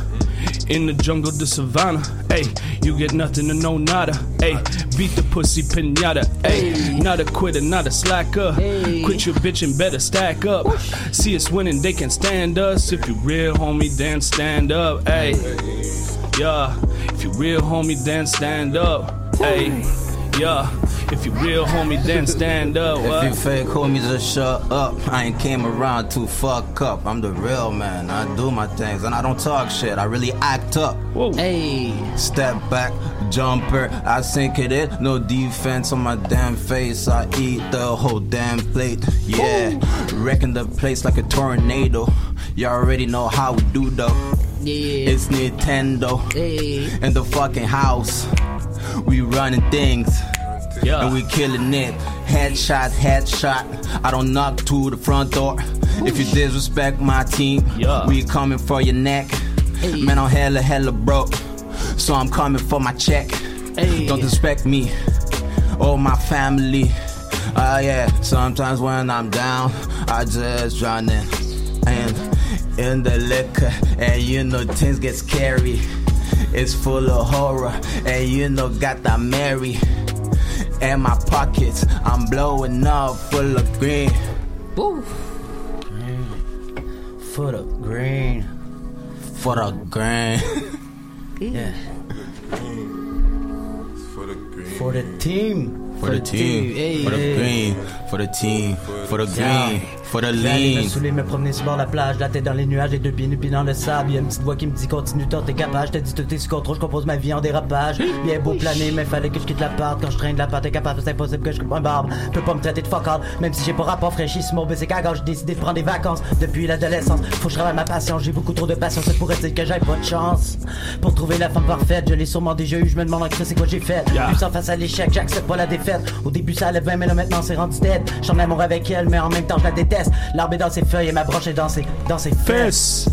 In the jungle, the savannah. Hey, you get nothing to no nada. Hey, beat the pussy pinata. Hey, not a quitter, not a slacker. Quit your bitch and better stack up. See us winning, they can stand us. If you real homie, then stand up. Hey, yeah. If you real homie, then stand up. Hey, yeah. If you real homie, then stand up. If you fake homies, just shut up. I ain't came around to fuck up. I'm the real man. I do my things and I don't talk shit. I really act up. Hey. Step back, jumper. I sink it in. No defense on my damn face. I eat the whole damn plate. Yeah. Wrecking the place like a tornado. You already know how we do though. Yeah. It's Nintendo. Hey. In the fucking house. We running things. Yeah. And we killing it. Headshot, headshot. I don't knock to the front door. If you disrespect my team, Yeah. we coming for your neck. Man, I'm hella, hella broke. So I'm coming for my check. Hey. Don't disrespect me or my family. Ah, yeah. Sometimes when I'm down, I just drown in. And in the liquor, and you know things get scary. It's full of horror, and you know got that Mary. And my pockets, I'm blowing up full of green. Woo. For the green. For the green. Yeah. For the green. For the team. For the team, for the green, for the team, for the green, me lean. saouler, me promener sur bord la plage, la tête dans les nuages, les deux pieds nus dans le sable. Y'a une petite voix qui me dit continue, toi t'es capable. Je te dis tout est sous contrôle, je compose ma vie en dérapage. Bien beau planer, mais fallait que je quitte la part. Quand je traîne de la part, t'es capable, c'est impossible que je coupe un barbe. Peux pas me traiter de fuck all, même si j'ai pas rapport fraîchi sur mon BC quand j'ai décidé de prendre des vacances. Depuis l'adolescence, faut que je travaille ma patience. J'ai beaucoup trop de patience, ça pourrait dire que j'ai pas de chance. Pour trouver la femme parfaite, je l'ai sûrement déjà eu, je me demande en c'est quoi j'ai fait. Puissant face à l'échec, j'accepte pas la défaite. Au début ça allait bien, mais là maintenant c'est rendu dead. J'en amour avec elle, mais en même temps je la déteste. L'arbre est dans ses feuilles et ma broche est dans ses, dans ses fesses.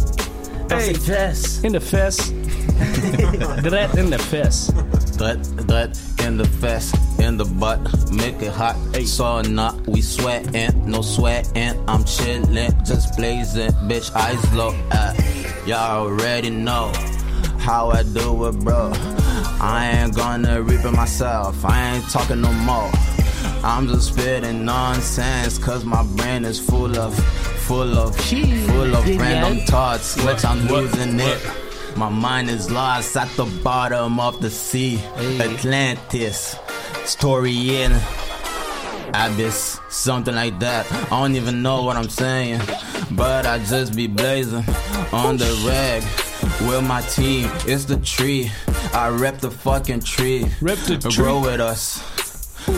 Dans Hey. ses fesses. In the fest. Dread in the fest. Dread, dread in the fest, in the butt, make it hot. So not, we sweating, no sweating. I'm chilling, just blazing, bitch, eyes low. Uh, y'all already know how I do it, bro. I ain't gonna reap it myself. I ain't talking no more. I'm just spitting nonsense, cause my brain is full of, full of, full of random thoughts, which I'm losing it. My mind is lost at the bottom of the sea. Atlantis, story in abyss, something like that. I don't even know what I'm saying, but I just be blazing on the rag with my team. It's the tree. I rep the fucking tree. Rep the tree. Grow with us.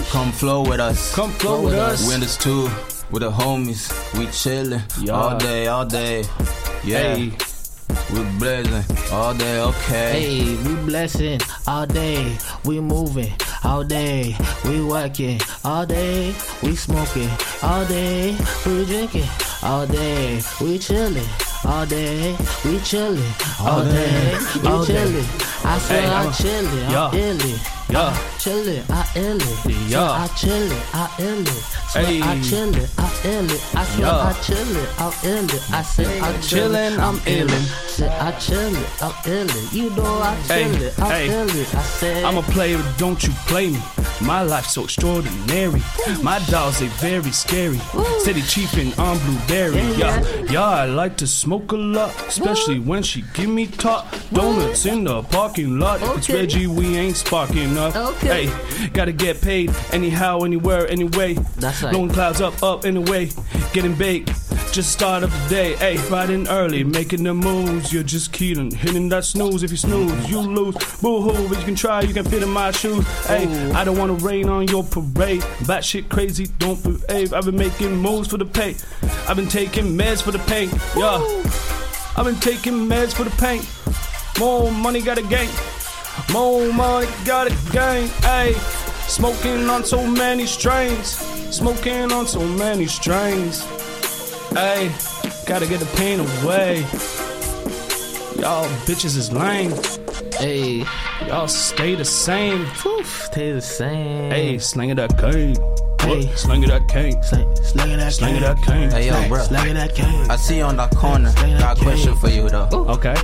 Come flow with us. Come flow with us. Winners too. With the homies. We chillin' all day, all day. Yeah. Hey. We blazing all day, okay. Hey, we blessing all day. We moving all day. We working all day. We smoking all day. We drinking all day. We chillin'. all day. We chillin', all day. We chillin'. I Hey, I I'm. Yeah. I'm illy. Yeah. Chillin', I ill it. Yeah. I chill it, I ill it. Swear. I chill it, I ill it. I swear. I chill it, I ill it. I said I chill Chillin', I'm I'm illin'. Said I chill it, I'm ill it. You know I Hey, it, I hey. ill it. I said I'm a player, but don't you play me. My life's so extraordinary. My dolls, they very scary. City cheap and on blueberry. Yeah, Yeah, yeah, I like to smoke a lot, especially when she give me top donuts in the parking lot. If it's. Reggie, we ain't sparking up. Okay. Hey, gotta get paid anyhow, anywhere, anyway. That's right. Blowing clouds up, up, anyway. Getting baked. Just start of the day, hey, riding early, making the moves. You're just keeping hitting that snooze. If you snooze, you lose. Boo hoo, but you can try, you can fit in my shoes. Hey, I don't wanna rain on your parade. That shit crazy, don't behave. I've been making moves for the pay. I've been taking meds for the pain, yeah. I've been taking meds for the pain. More money, got a gain. More money, got a gain. Hey, smoking on so many strains. Smoking on so many strains. Hey, gotta get the pain away. Y'all bitches is lame. Hey, y'all stay the same. stay the same. Hey, slinging that cane. Hey. What? slinging that cane. slinging that Slinging that cane. Hey yo, bro. Slanging that cane. I see you on the corner. Got a question for you though. Okay.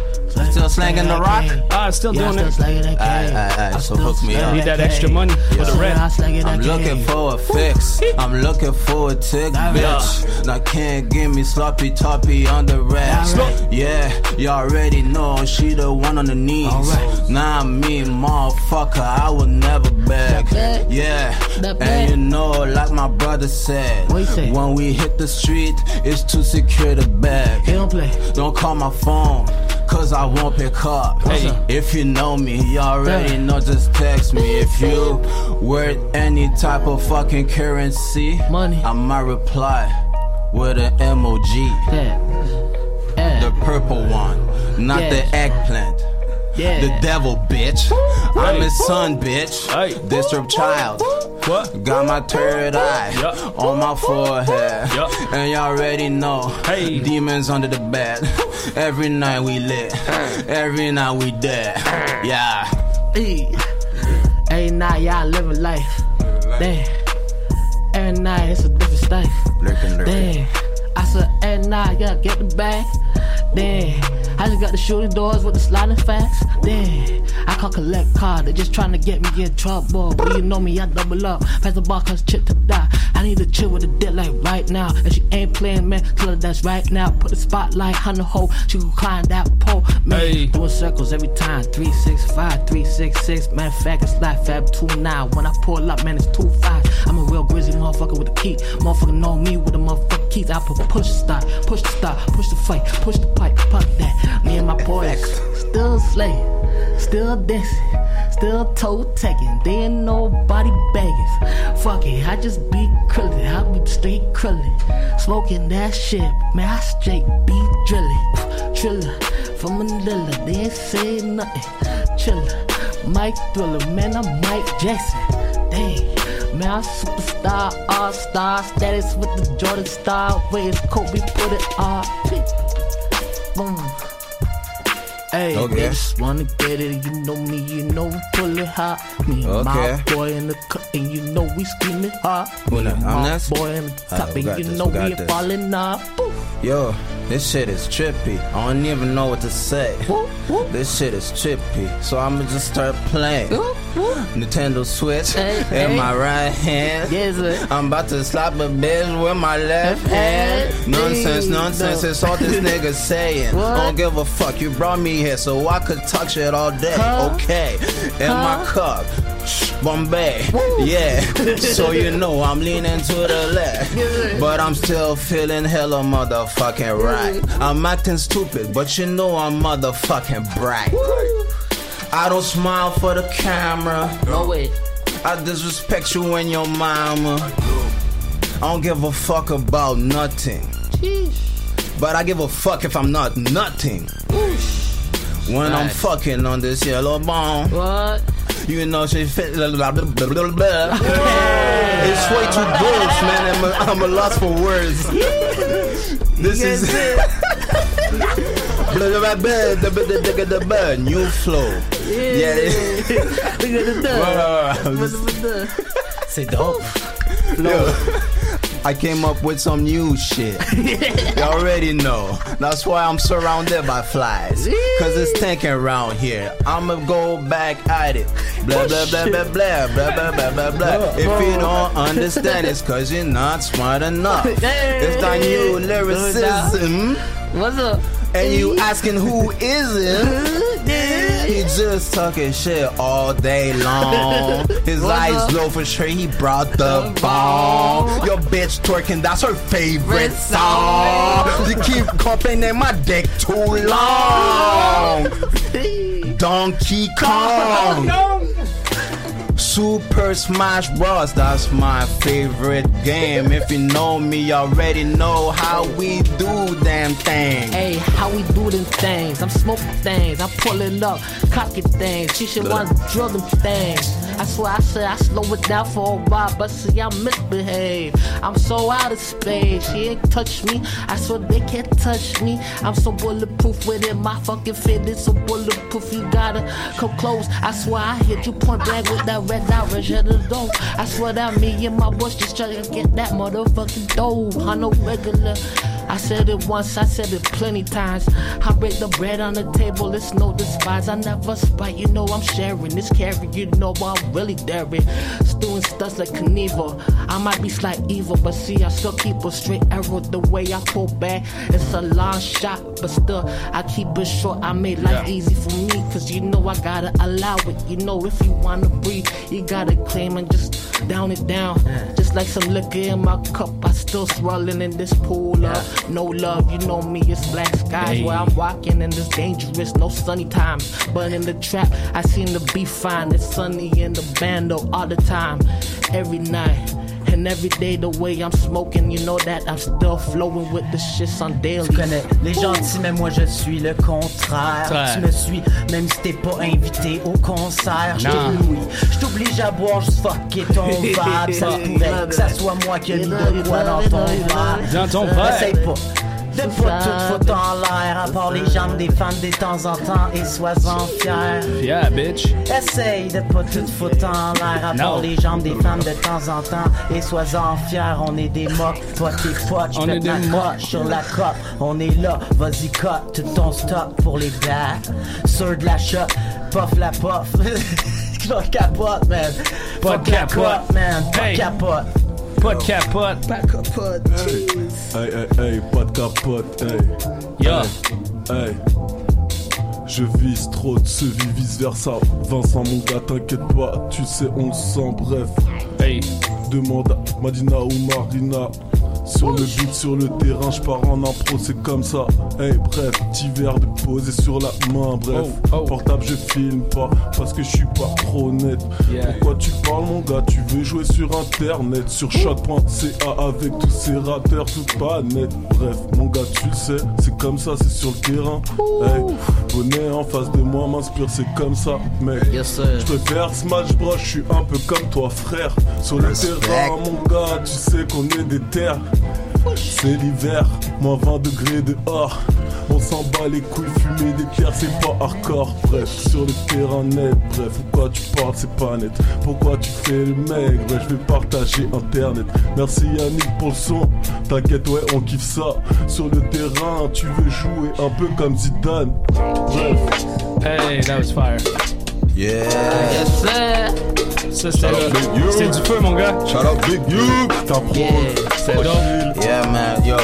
Still slanging the rock? Ah, still Yeah, doing I'm it. still slanging that Alright, alright, I'm alright. So still hook me slanging up. Need that extra money for the rent. I'm slanging that I'm looking for a fix. I'm looking for a tick, bitch. Now can't give me sloppy toppy on the racks. Alright. Yeah, you already know she the one on the knees. Alright. Nah, me, motherfucker, I will never beg. That bag? Yeah, and you know, like my brother said, What he say? when we hit the street, it's to secure the bag. He don't play. Don't call my phone, cause I won't pick up. Hey. If you know me, you already Yeah. know, just text me. If you worth any type of fucking currency, Money. I might reply with an emoji. Yeah. Yeah. The purple one, not Yeah. the eggplant. Yeah. The devil, bitch. I'm his son, bitch. Hey. District child. What? Got my third eye Yeah. on my forehead. Yeah. And y'all already know. Hey. Demons under the bed. Every night we lit. Every night we dead. Yeah. Hey, every night y'all living life. Damn. Every night it's a different life. Lurking, lurking. Damn. I said every night y'all get the bag. Damn. I just got the shooting doors with the sliding facts. Damn. I can't collect card. They just trying to get me in trouble. But you know me, I double up. Pass the bar cause chip to die. I need to chill with the dick like right now. And she ain't playing, man, tell her that's right now. Put the spotlight on the hole. She can climb that pole. Man, Hey. doing circles every time. 365, 366. Matter of fact, it's like Fab 29. When I pull up, man, it's 25. I'm a real grizzly motherfucker with a key. Motherfucker know me with the motherfucker keys. I put push the start, push the start, push the fight, push the pipe, pump that. Me and my boys still slaying, still dancing, still toe taking. They ain't nobody begging. Fuck it, I just be krillin', I be straight krillin'. Smoking that shit, man, I straight be drilling. Triller from Manila, they ain't say nothing. Chiller, Mike Thriller, man, I'm Mike Jackson. Dang. Man, I'm superstar, all star status with the Jordan star. Ways Kobe put it all. Boom. Hey, Okay. they just wanna get it. You know me, you know we pull it hot. Me and my Okay. boy in the cut, and you know we screaming. Who Me next? and I'm my next? boy in the Ah, top, we and you this, know we we ain't falling off. Yo, This shit is trippy. I don't even know what to say. This shit is trippy. So I'ma just start playing. Nintendo Switch Hey, in hey. my right hand. Yes. I'm about to slap a bitch with my left hand. Hey, Nonsense, nonsense. no. It's all this nigga saying. What? Don't give a fuck. You brought me here so I could talk shit all day. Huh? Okay. In my cup. Bombay. Yeah. so you know I'm leaning to the left. But I'm still feeling hella motherfucking right. I'm acting stupid, but you know I'm motherfucking bright. I don't smile for the camera. No way. I disrespect you and your mama. I don't give a fuck about nothing. But I give a fuck if I'm not nothing. When I'm fucking on this yellow bone. What? You know she fit. Blah, blah, blah, blah, blah, blah. It's way too good, man. I'm a, I'm a loss for words. This is. Blah, New flow. Yeah. Look at the C'est dope. Yo, I came up with some new shit. you already know. That's why I'm surrounded by flies. Cause it's tanking around here. I'ma go back at it. Blah blah blah blah blah blah blah blah blah blah. If you don't understand, it's cause you're not smart enough. It's that new lyricism. What's up? And you asking who is it? He just talking shit all day long. His eyes low for sure. He brought the ball. Your bitch twerking, that's her favorite song. You keep complaining my dick too long. Donkey Kong. Super Smash Bros. That's my favorite game. If you know me, you already know how we do damn things. Hey, how we do them things? I'm smoking things, I'm pulling up, cocking things. She should want to drill them things. I swear I said I slow it down for a while, but see I misbehave. I'm so out of space, she ain't touch me. I swear they can't touch me. I'm so bulletproof with it, my fucking fit is so bulletproof. You gotta come close. I swear I hit you point blank with that red dot, the door. I swear that me and my boys just trying to get that motherfucking dough. I know regular. I said it once, I said it plenty times. I break the bread on the table, it's no despise. I never spite, you know I'm sharing. This carry, you know I'm really daring. Doing stuff like Knievel. I might be slight evil, but see, I still keep a straight arrow the way I pull back. It's a long shot, but still, I keep it short. I made life Yeah. easy for me, cause you know I gotta allow it. You know, if you wanna breathe, you gotta claim and just down it down. Just like some liquor in my cup, I still swirling in this pool of no love. You know me, it's black skies Hey. where I'm walking, and it's dangerous. No sunny times, but in the trap, I seem to be fine. It's sunny in the bando all the time, every night. And every day the way I'm smoking, you know that I'm still flowing with the shits on daily. Tu connais les gentils, mais moi je suis le contraire. Ouais. Tu me suis, même si t'es pas invité au concert. Je Non. t'oblige, je t'oblige à boire juste fucker ton vibe. Ça se pourrait que ça soit moi qui ai mis de quoi dans ton verre. Dans ton verre. Essaye pas de pas tout foutre en l'air, à part les jambes des femmes de temps en temps, et sois-en fier. Yeah, bitch. Essaye de pas tout foutre en l'air, à part Non. les jambes des femmes de temps en temps, et sois-en fier. On est des mocs, toi t'es potes, On est des mocs. sur la cote. On est là, vas-y cut tout ton stock pour les blagues. Sur de la shot, puff la puff. Pas capote, man. Pas capote. man. Pas capote. Pas de capote. Pas de capote. Hey, hey, hey, pas de capote, hey. Yo. Hey, hey. Je vise trop de ce vie vice versa. Vincent, mon gars, t'inquiète pas, tu sais, on le sent, bref. Hey. Demande à Madina ou Marina. Sur le beat, sur le terrain, je pars en impro, c'est comme ça. Hey, bref, petit verre de posé sur la main, bref. Oh, Portable, je filme pas parce que je suis pas trop net. Yeah. Pourquoi tu parles, mon gars? Tu veux jouer sur internet, sur choc.ca avec tous ces rappeurs, tout pas net. Bref, mon gars, tu le sais, c'est comme ça, c'est sur le terrain. Hey, bonnet en face de moi m'inspire, c'est comme ça, mec. Je préfère Smash Bros, je suis un peu comme toi, frère. Sur le Respect. terrain, mon gars, tu sais qu'on est des terres. C'est l'hiver, moins 20 degrés dehors. On s'en bat les couilles, fumer des pierres, c'est pas hardcore. Bref, sur le terrain net, bref, pourquoi tu parles, c'est pas net. Pourquoi tu fais le mec, ouais, je vais partager internet. Merci Yannick pour le son, t'inquiète, ouais, on kiffe ça. Sur le terrain, tu veux jouer un peu comme Zidane. Bref. Hey, that was fire. Yeah. Yes, sir. Ça, c'était c'était du feu, mon gars. Shout out Big You. Yeah. C'est dope. Yeah, man, yo.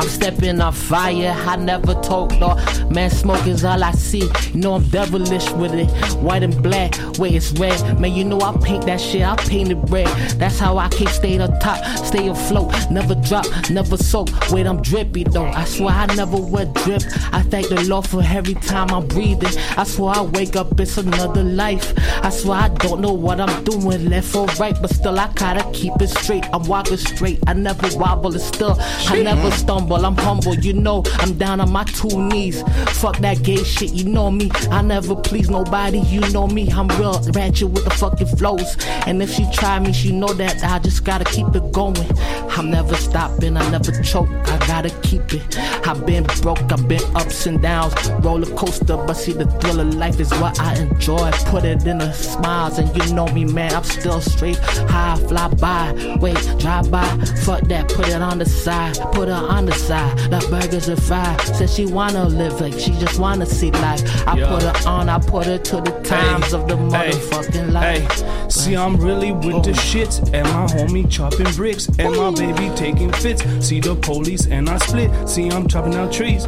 I'm stepping on fire, I never talk no Man, smoke is all I see. You know I'm devilish with it. White and black, where it's red. Man, you know I paint that shit, I paint it red. That's how I keep stay on top, stay afloat. Never drop, never soak. Wait, I'm drippy though. I swear I never wear drip. I thank the Lord for every time I'm breathing. I swear I wake up, it's another life. I swear I don't know what I'm doing, left or right, but still I gotta keep it straight. I'm walking straight, I never wobble, it's still I never stumble. I'm humble, you know. I'm down on my two knees. Fuck that gay shit, you know me. I never please nobody, you know me. I'm real ratchet with the fucking flows. And if she try me, she know that I just gotta keep it going. I'm never stopping, I never choke. I gotta keep it. I've been broke, I've been ups and downs, roller coaster. But see, the thrill of life is what I enjoy. Put it in the smiles, and you know me, man. I'm still straight high, fly by. Wait, drive by. Fuck that, put it on the side, put her on the side. The burgers are fried. Said she wanna live like she just wanna see life. I Yeah. put her on, I put her to the times of the motherfucking life. Hey, see, I'm really with the oh. shits, and my homie chopping bricks, and my oh. baby taking fits. See the police, and I split. See, I'm chopping out trees,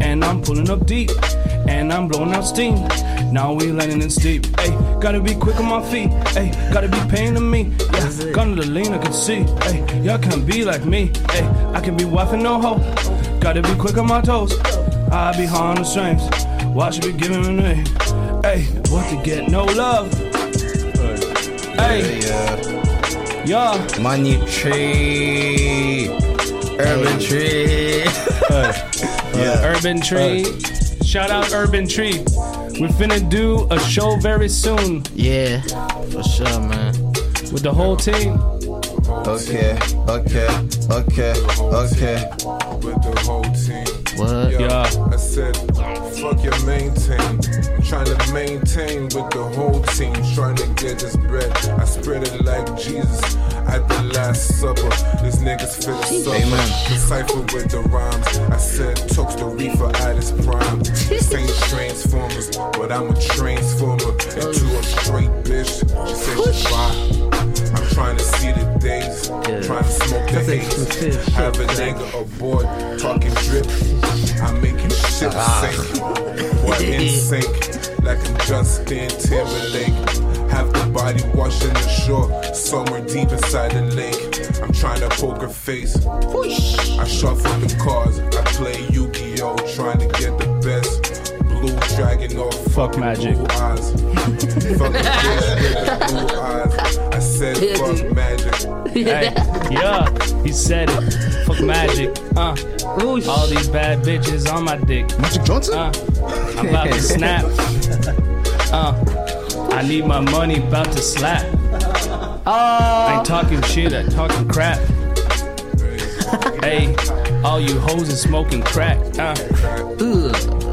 and I'm pulling up deep, and I'm blowing out steam. Now we landing in steep. Hey, gotta be quick on my feet. Hey, gotta be paying to me. Yeah, gun to the lean, I can see. Hey, y'all can't be like me. Hey, I can be wifing no hoe. Gotta be quick on my toes. I be high on the strings. Why should be giving me name? Hey, what to get no love? Hey, yeah. Money tree. Urban tree. Uh, yeah. Urban Tree. Shout out Urban Tree. We finna do a show very soon. Yeah, for sure, man. With the whole team. Okay, okay, okay, okay. With the whole team. What? Yo, Yeah. I said, fuck your maintain. I'm trying to maintain with the whole team. Trying to get this bread. I spread it like Jesus at the Last Supper. These niggas feel the suffer. Amen. Decipher with the rhymes. I said, toast the reefer at its prime. This ain't transformers, but I'm a transformer into a straight bitch. She said she fine. I'm trying to see the days, trying to smoke the That's haze. exclusive Have a man. nigga aboard, talking drip. I'm making shit sink. Boy, in sync, like I'm Justin Timberlake. Have the body washing the shore, somewhere deep inside the lake. I'm trying to poke her face. I shuffle the cards, I play Yu-Gi-Oh, trying to get the best. Blue dragon or fucking magic. blue eyes. fuck a bitch blue eyes. I said fuck magic. Hey, yeah, he said it. Fuck magic. Uh, Ooh, all these bad bitches on my dick. Magic Johnson? Uh, I'm about to snap. Uh, I need my money, about to slap. I ain't talking shit, I talking crap. Hey, all you hoes is smoking crack. Uh,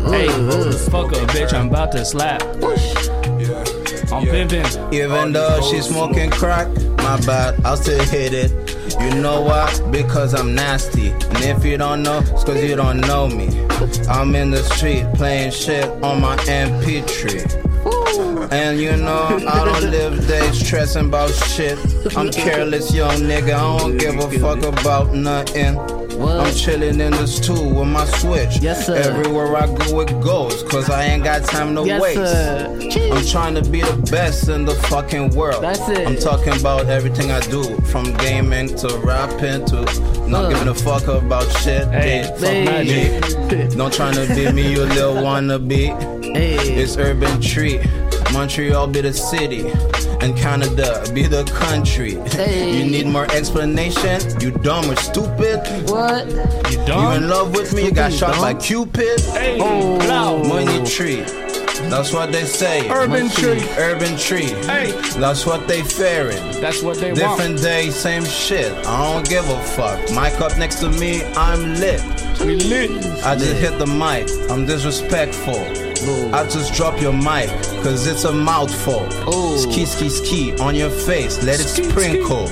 hey, fuck a bitch, I'm about to slap. I'm pimping. Even though she's smoking crack, my bad, I'll still hit it. You know why? Because I'm nasty. And if you don't know, it's cause you don't know me. I'm in the street playing shit on my MP3. And you know, I don't live days stressing about shit. I'm careless young nigga, I don't give a fuck about nothing. I'm chilling in the stool with my switch. Yes, sir. Everywhere I go, it goes. Cause I ain't got time to Yes, waste. sir. I'm trying to be the best in the fucking world. That's it. I'm talking about everything I do, from gaming to rapping to not Uh. giving a fuck about shit. Hey, bitch. fuck magic. Don't trying to be me, you little wannabe. Hey. It's urban tree. Montreal be the city. And Canada be the country. Hey. You need more explanation? You dumb or stupid? What? You dumb? You done? in love with me? You got Stupid, shot by dumb. Cupid? Hey, Oh. loud. Money tree. That's what they say. Urban tree. Urban tree. Hey. That's what they fearing. That's what they want. Different day, same shit. I don't give a fuck. Mic up next to me, I'm lit. We lit. I just hit the mic. I'm disrespectful. I just drop your mic, cause it's a mouthful. Ski, ski, ski on your face, let it sprinkle.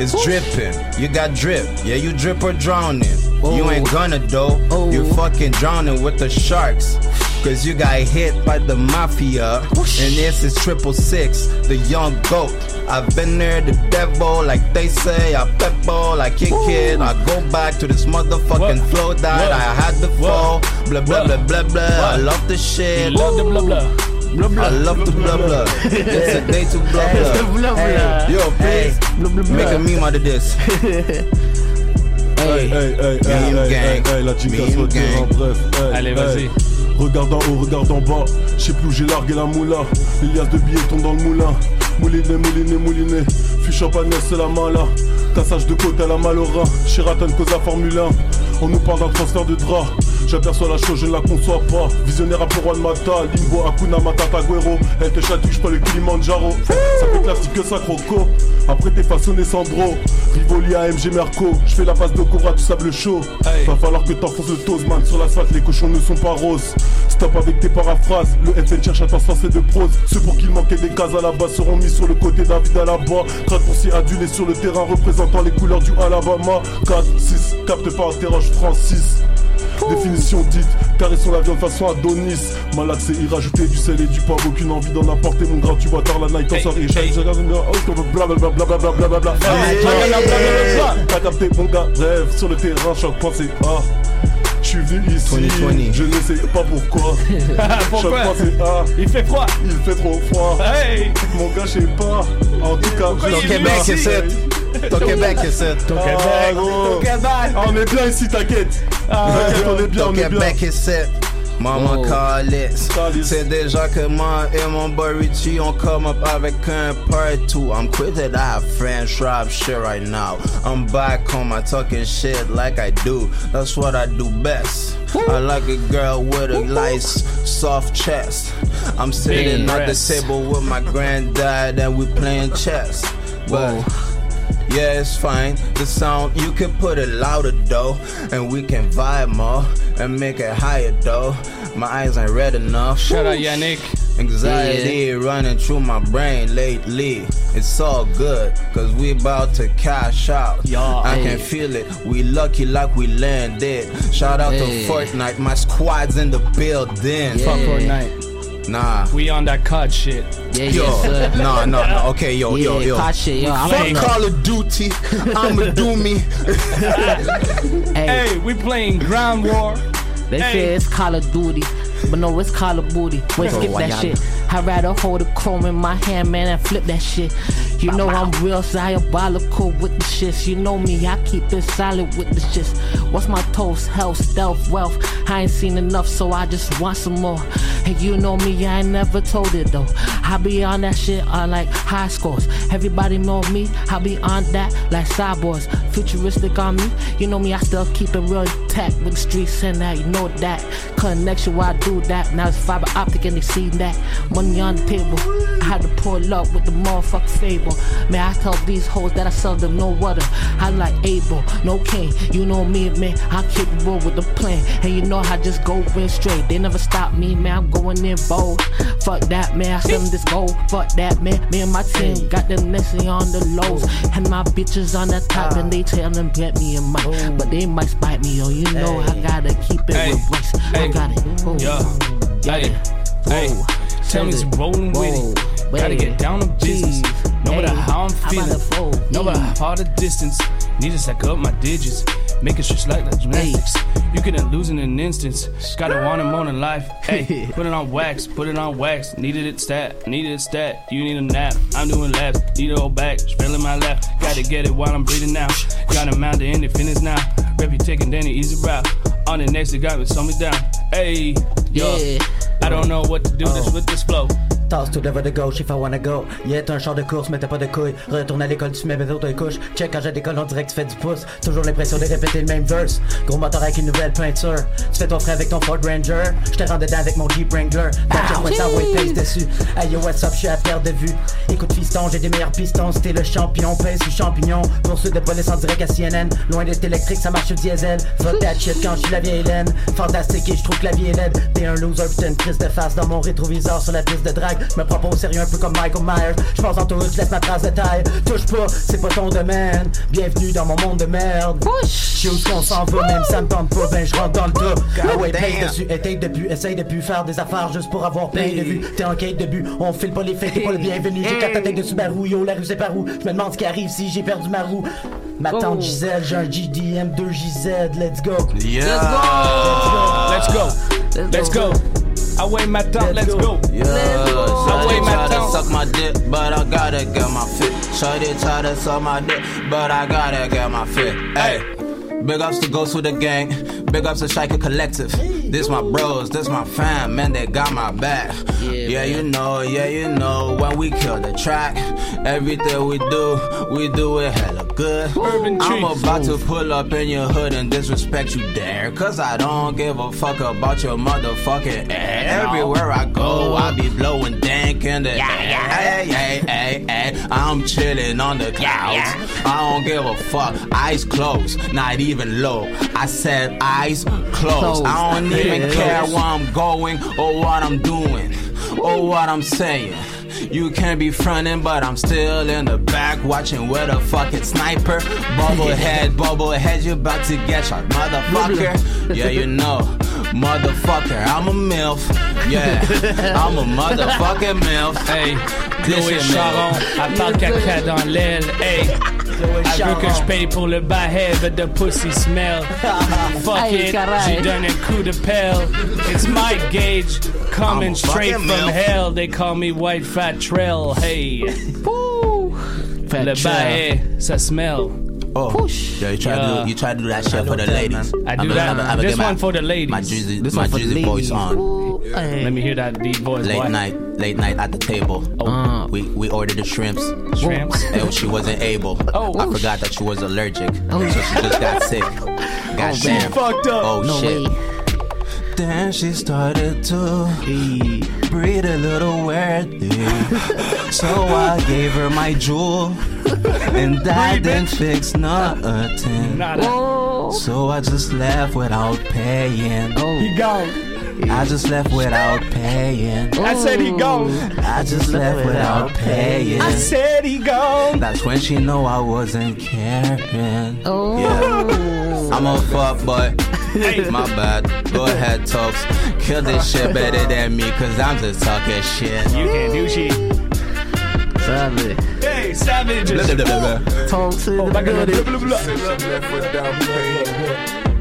It's dripping, you got drip. Yeah, you drip or drowning. You ain't gonna though. You fucking drowning with the sharks. Cause you got hit by the mafia. And this is triple six, the young goat. I've been there, the devil, like they say. I pebble, I kick it. I go back to this motherfucking flow that I had before. Blah, blah, blah, blah, blah. I love the shit. You love the blah blah. Blah blah. I love the blah blah. It's a day to blah Hey, blah. blah, blah. Yo, please make a meme out of this. Hey, hey, hey, hey, Meme hey, hey, gang. hey, la chica bref. hey, Allez, hey. vas-y. Regarde en haut, regarde en bas. Je sais plus où j'ai largué la moula. Les liasses de billets tombent dans le moulin. Mouliné, mouliné, mouliné. Fiche champagnes, c'est la mala. Tassage de côte à la Malora. Sheraton cause à Formule 1. On nous parle d'un transfert de drap. J'aperçois la chose, je ne la conçois pas. Visionnaire à Juan Mata, Limbo, Akuna Matata, Guero. Elle te chatouille, pas le Kilimanjaro. Ça fait classique que ça, croco. Après t'es façonné Sandro. Rivoli AMG Merco. Je fais la passe de Cobra, tu sable chaud. Va falloir que t'enfonces le toast, man. Sur l'asphalte, les cochons ne sont pas roses. Stop avec tes paraphrases. Le FN cherche à t'enfoncer de prose. Ceux pour qui il manquait des cases à la base seront mis sur le côté David à la bas. S'y adulé sur le terrain représentant les couleurs du Alabama. 4, 6, capte pas, interroge Francis. Définition dite, caressons la viande façon Adonis. Malade, c'est y rajouter du sel et du poivre. Aucune envie d'en apporter, mon gras. Tu vois tard la night en soirée. Chaque regarde, oh, blablabla. T'as capté, mon gars, rêve sur le terrain, choc.ca. Je suis venu ici, 2020. je ne sais pas pourquoi. Pourquoi Choc.ca. Il fait froid. Il fait trop froid. Hey. Mon gars, je sais pas. En tout cas, je- Québec, c'est ça. Ton Québec, c'est ça. Ton Ah, gros. Ah, on est bien ici, t'inquiète. T'inquiète, on est bien, Ton on est bien. Québec est set. Maman Oh. Callis. C'est déjà que moi et mon boy Richie on come up avec un part 2 I'm quitted that French rap shit right now. I'm back home, I talking shit like I do. That's what I do best. I like a girl with a nice soft chest. I'm sitting Big at the table with my granddad and we playing chess. But yeah, it's fine. The sound, you can put it louder though. And we can vibe more and make it higher though. My eyes ain't red enough. Shout out Yannick. Anxiety running through my brain lately. It's all good, cause we about to cash out. I hey. can feel it. We lucky like we landed. Shout out Hey. to Fortnite. My squad's in the building. Fuck Fortnite. Nah. We on that COD shit. Yeah, yo, nah, nah, no. Okay, yo, yo, Yeah, yo. COD shit, yo, I'm Fuck on Call of Duty. I'ma do me. Hey, we playing Ground War. They Hey. say it's Call of Duty, but no, it's Call of Booty. Wait, Oh, skip why that shit. I'd rather hold a chrome in my hand, man, and flip that shit. You know I'm real diabolical with the shits. You know me, I keep it solid with the shits. What's my toast? Health, stealth, wealth. I ain't seen enough, so I just want some more. And you know me, I ain't never told it though. I be on that shit on like high scores. Everybody know me, I be on that like cyborgs. Futuristic on me, you know me, I still keep it real intact with the streets and that. You know that connection why I do that. Now it's fiber optic and they see that money on the table. I had to pull up with the motherfucker fable. Man, I tell these hoes that I sell them no water. I like Abel, no king. You know me, man. I'm capable with the plan, and you know I just go in straight. They never stop me, man. I'm going in bold. Fuck that, man. I sell them this gold. Fuck that, man. Me and my team got them Nessie on the lows, and my bitches on the top, and they tell them get me a mic, but they might spite me. Oh, you know I gotta keep it Hey. with. I got it. Oh. Yeah. Hey. Hey. Oh, tell me it's rolling with it. Gotta get down to business. No matter how I'm feeling. fold. No matter how far the distance. Need to stack up my digits. making it just like the gymnastics. You couldn't lose in an instance. Gotta want it more than life. Hey, put it on wax, put it on wax. Needed it stat, needed it stat. You need a nap. I'm doing laps. Need a whole back, spilling my lap. Gotta get it while I'm breathing now. Got a mount to end it, finish now. Rep you taking Danny easy route. On the next, it got me, slow me down. Hey, yo. Yeah. I don't know what to do this with this flow. Tasse tout devant de gauche if I wanna go. Yeah, un char de course, mais t'as pas de couilles. Retourne à l'école, tu mets mes autres couches. Check quand j'ai d'école, on dirait que tu fais du pouce. Toujours l'impression de répéter le même verse. Gros moteur avec une nouvelle peinture. Tu fais ton frère avec ton Ford Ranger. Je te rends dedans avec mon Jeep Wrangler. T'as ouais, ça, ouais, pèse dessus. Hey yo, what's up, je suis à perte de vue. Écoute, fiston, j'ai des meilleurs pistons. C'était le champion, pèse sur champignon. Poursuite de police en direct à CNN. Loin d'être électrique, ça marche au diesel. Fuck that shit quand je suis la vieille Hélène. Fantastique et je trouve que la vie est laide. T'es un loser, putain, une crise de face dans mon rétroviseur sur la piste de drague. Me prends pas au sérieux un peu comme Michael Myers. Je pense en tout, je laisse ma trace de taille. Touche pas, c'est pas ton domaine. Bienvenue dans mon monde de merde. Je sais où qu'on s'en va, même ça me tente pas, ben je rentre dans le tas. Ah ouais, paye dessus, essaye de plus, essaye de plus faire des affaires juste pour avoir plein de vues. T'es en quête de but, on file pas les fêtes, t'es pas le bienvenu. J'ai quatre têtes de Subaru, yo, la rue c'est par où? Je me demande ce qui arrive si j'ai perdu ma roue. Ma tante Oh. Gisèle, j'ai un GDM 2 JZ, let's go. Yeah. Let's go. Let's go. Ah ouais, ma tante, let's go. Yeah, Ah ouais, Shawty ma try to tante. suck my dick, but I gotta get my fit. Shawty try to suck my dick, but I gotta get my fit. Hey. Big ups to Ghost with the gang. Big ups to Shaker Collective. This my bros, this my fam, man, they got my back. Yeah, you know, yeah, you know, when we kill the track, everything we do, we do it hella good. I'm trees. about to pull up in your hood and disrespect you there, cause I don't give a fuck about your motherfucking ass. Everywhere I go, I be blowing dank in the yeah, air. Hey, hey, hey, hey, I'm chilling on the clouds. I don't give a fuck. Eyes closed, not even low. I said eyes closed. I don't even care where I'm going or what I'm doing or what I'm saying. You can be frontin', but I'm still in the back watching with a fucking sniper. Bubblehead, bubblehead, you about to get shot, motherfucker. Yeah, you know, motherfucker, I'm a MILF. Yeah, I'm a motherfucking MILF. Hey, Chloé shit, Charon, man. elle parle caca dans l'aile. Hey, elle veut que je paye pour le bahead, but the pussy smell. Fuck Hey, it, caray. j'ai donné un coup de pelle. It's my gauge, coming I'm straight from milf. hell. They call me White Fat Trail. Hey, Fat le Trail. bahead, ça smell. Oh, yeah, you try to do you try to do that shit for the ladies. I do I'ma- that. I'ma- I'ma this get my- one for the ladies. My Jeezy, This my one for the Jeezy voice on. Ooh, hey. Let me hear that deep voice, Late boy. night, late night at the table. Uh. We we ordered the shrimps. Shrimps. And she wasn't able. Oh. I forgot that she was allergic. So she just got sick. Oh She fucked up. Oh No shit. way. Then she started to breathe a little weirdly. so I gave her my jewel. And that didn't fix nothing. Nada. So I just left without paying. He gone. I just left without paying. I said he gone. I just left without paying. I said he gone. That's when she know I wasn't caring. Oh. Yeah. I'm a fuck boy. My bad. Go ahead, Tokes. Kill this shit better than me, cause I'm just talking shit. You can't do shit. Savage. Hey, savage. Talk to Oh, the back in the oh building.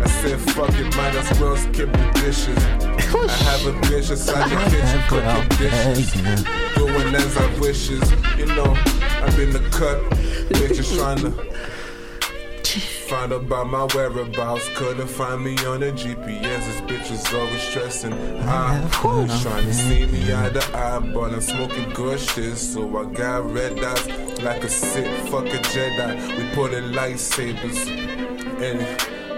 I said, fuck it, might as well skip the dishes. I have a bitch inside the kitchen cooking dishes. Doing as I wishes. You know, I've been the cut. Bitches trying to find about my whereabouts. Couldn't find me on the GPS. This bitch is always stressing. I trying to see me eye to eye, but I'm smoking good shit. So I got red eyes like a sick fucking Jedi. We pulling lightsabers and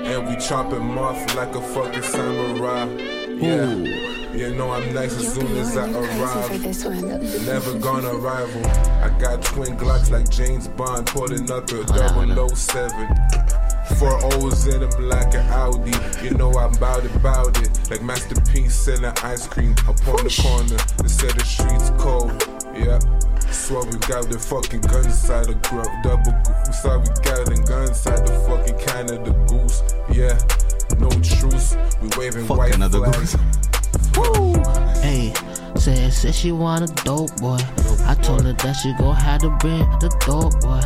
and we chopping off like a fucking samurai. Yeah. You know I'm nice as soon as I arrive. Never gonna rival. I got twin Glocks like James Bond, pulling up a 007. Four O's in them like an Audi. You know I'm bout it, bout it. Like Master P's selling ice cream up on the corner. They said the streets cold. Yeah. Swear we got the fucking gun inside the grub. Double. Sorry, we got the gun inside the fucking Canada goose. Yeah. No truce. We waving Fuck white Canada flags. Hey, said said she want a dope boy. I told her that she gon' have to bring the dope boy.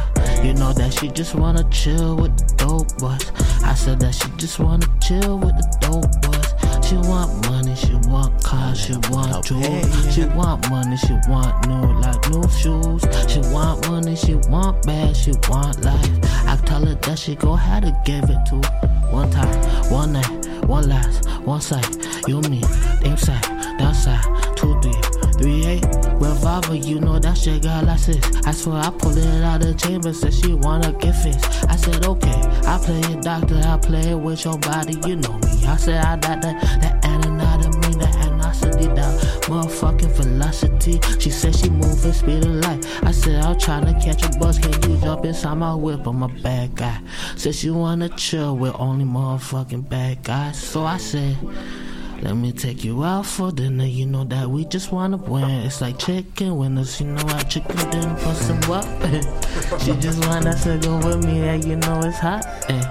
You know that she just wanna chill with the dope boys. I said that she just wanna chill with the dope boys. She want money, she want cars, she want jewels. She want money, she want new like new shoes. She want money, she want bad, she want life. I tell her that she go have to give it to one time, one night, one last, one sight. You mean inside Down side, two, three, three, eight. Revolver, you know that shit got license. I swear I pulled it out the chamber, said she wanna get fixed. I said, okay, I play it, doctor, I play it with your body, you know me. I said, I got that, that anatomy, that anosity, that motherfucking velocity. She said she moving speed of light. I said, I'm trying to catch a bus, can you jump inside my whip? I'm a bad guy. Said she wanna chill with only motherfucking bad guys. So I said, let me take you out for dinner. You know that we just wanna win. It's like chicken winners. You know I chicken dinner for some what? she just wanna go with me. Yeah, you know it's hot. Eh.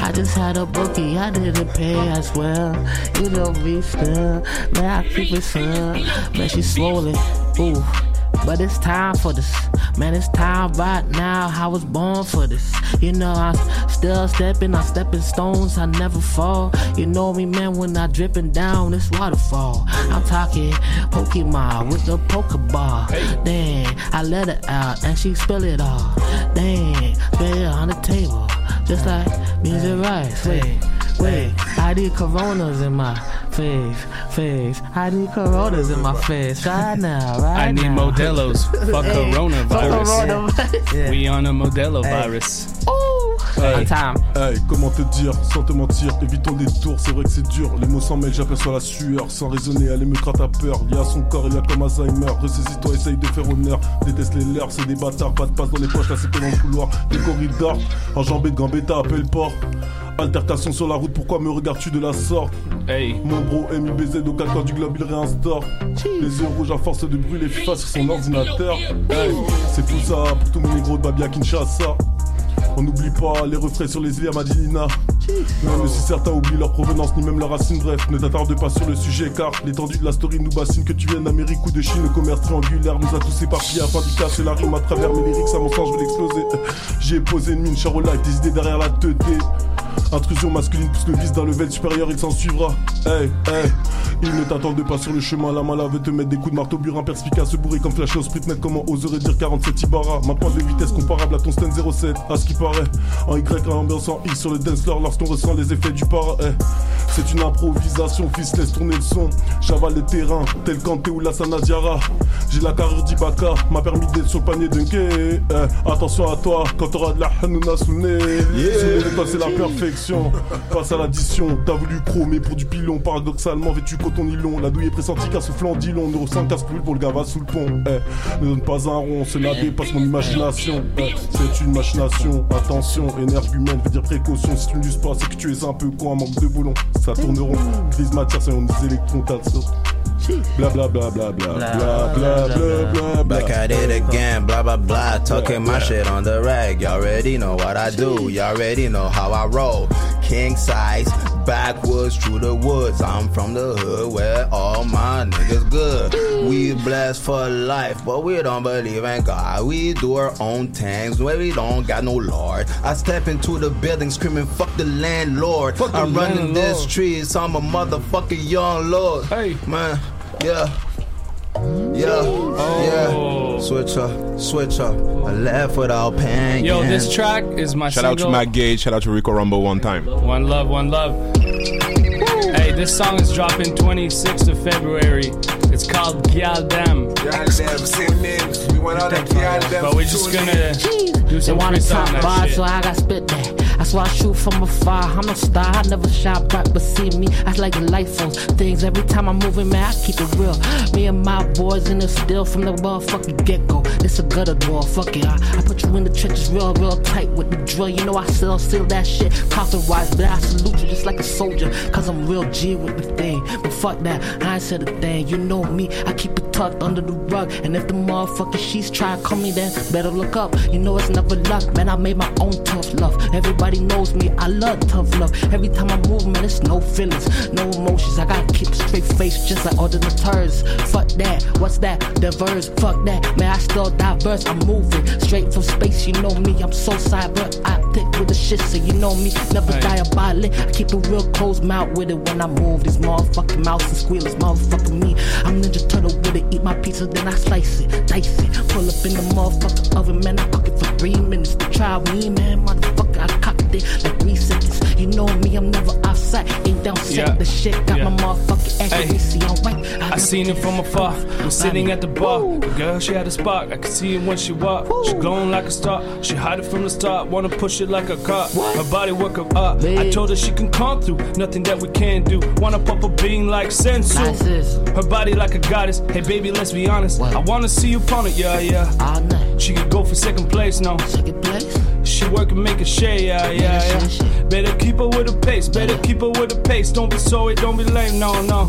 I just had a bookie. I didn't pay as well. You know me still. Man, I keep it still. Man, she swollen. Ooh. But it's time for this. Man, it's time right now. I was born for this. You know, I'm still stepping, I'm stepping stones, I never fall. You know me, man, when I dripping down this waterfall. I'm talking Pokemon with the Pokeball. Dang, I let it out and she spill it all. Dang, spill it on the table. Just like music rice. Wait, wait, I need coronas in my face, face. I need coronas in my face right now, right I need now. Modelo's. Fuck Hey, coronavirus. fuck coronavirus. We on a Modelo virus. Hey, hey, comment te dire, sans te mentir, évitons les tours, c'est vrai que c'est dur. Les mots s'en mêlent, j'aperçois la sueur, sans raisonner, elle me à peur. Lié à son corps, il y a comme Alzheimer. Ressaisis-toi, essaye de faire honneur. Déteste les leurs, c'est des bâtards, pas de passe dans les poches, là c'est dans le couloir. Des corridors, enjambés de Gambetta, appelle port. Altercation sur la route, pourquoi me regardes-tu de la sorte? Hey. Mon bro MIBZ au 4 coins du globe, il réinstaure. Les yeux rouges à force de brûler FIFA sur son ordinateur. Hey, c'est tout ça pour tous mes négros de Babia Kinshasa. On n'oublie pas les refrains sur les îles à Madinina. Même si certains oublient leur provenance ni même leur racine, bref, ne t'attarde pas sur le sujet car l'étendue de la story nous bassine que tu viennes d'Amérique ou de Chine. Le commerce triangulaire nous a tous éparpillés afin d'y casser la rime à travers mes lyrics. À mon sens, je vais l'exploser. J'y ai posé une mine, char au light, des idées derrière la tête. Intrusion masculine pousse le vice d'un level supérieur, il s'en suivra. Hey, hey, il ne t'attendent pas sur le chemin. La mala veut te mettre des coups de marteau burin perspicace, bourré comme flash au sprint net. Comment oserait dire 47 Ibarra Ma pointe de vitesse comparable à ton Sten 07. À ce qui paraît, en Y, en ambiance en X sur le dance lorsqu'on ressent les effets du para. C'est une improvisation, fils, laisse tourner le son. J'avale le terrain, tel Kanté ou la Sanadiara. J'ai la carrure d'Ibaka, m'a permis d'être sur le panier d'un quai. Eh, attention à toi, quand t'auras de la hanouna sous le nez. C'est la perfection. Passe à l'addition, t'as voulu pro, mais pour du pilon. Paradoxalement, vêtu coton nylon. La douille est pressentie car ce long. Neuro 5 casse plus pour le gava sous le pont. Eh, ne donne pas un rond, cela dépasse mon imagination. Eh, c'est une machination, attention, énergumène veut dire précaution. Si tu ne l'uses pas, c'est que tu es un peu con, un manque de boulon. Ça tourneront, grise matière, c'est des électrons, t'as le Bla bla bla bla bla bla bla bla bla bla. Back at it again, blah blah blah. Talking my shit on the rag. Y'all already know what I do. Y'all already know how I roll. King size, backwoods through the woods. I'm from the hood where all my niggas good. We blessed for life, but we don't believe in God. We do our own things where we don't got no Lord. I step into the building screaming, fuck the landlord. Fuck the I'm running this landlord. street, so I'm a motherfucking young lord. Hey, man, yeah. Yeah, yeah. Oh. Switch up, switch up. I left without paying. Yo, this track is my Shout out to Matt Gage. Shout out to Rico Rambo one time. One love, one love. Hey, this song is dropping 26th of February. It's called Gyal Dam. We went on a But we're just gonna do They some wanna freestyle top on that shit. so I got spit that. That's why I shoot from afar. I'm a star, I never shot bright, but see me, I like the light. Things every time I'm moving, man, I keep it real. Me and my boys in the still from the motherfucking get go. This a gutter door, fuck it. I, I put you in the trenches real, real tight with the drill. You know I still seal that shit. Profit wise, but I salute you just like a soldier. Cause I'm real G with the thing. But fuck that, I ain't said a thing. You know me, I keep it tucked under the rug. And if the motherfucking sheets try to come me, then better look up. You know it's never luck, man. I made my own tough love. Everybody knows me, I love tough love. Every time I move, man, it's no feelings, no emotions. I gotta keep a straight face, just like all the turds. Fuck that, what's that? Diverse, fuck that, man. I still diverse. I'm moving straight from space. You know me, I'm so cyber. I thick with the shit, so you know me. Never Hey. diabolic. I keep a real closed mouth with it when I move. These motherfucking mouths and squealers, motherfucking me. I'm Ninja Turtle with it. Eat my pizza, then I slice it, dice it. Pull up in the motherfucking oven, man. I cook it for three minutes to try me, man. Motherfucker, I cocked it like three seconds. You know me, I'm never outside. Ain't down set. Yeah. The shit got Yeah. my motherfucking ass. Hey. I'm. I seen it from afar. We're sitting at the bar. The girl, she had a spark. I could see it when she walked. She glowing like a star. She hide it from the start. Wanna push it like a car. Her body work up. up. I told her she can come through. Nothing that we can't do. Wanna pop a bean like senzu. Her body like a goddess. Hey baby, let's be honest. I wanna see you pawn it. Yeah, yeah. She could go for second place now. Second place. She work and make a share. Yeah, yeah, yeah. Better keep her with the pace. Better keep her with the pace. Don't be sorry. Don't be lame. No, no.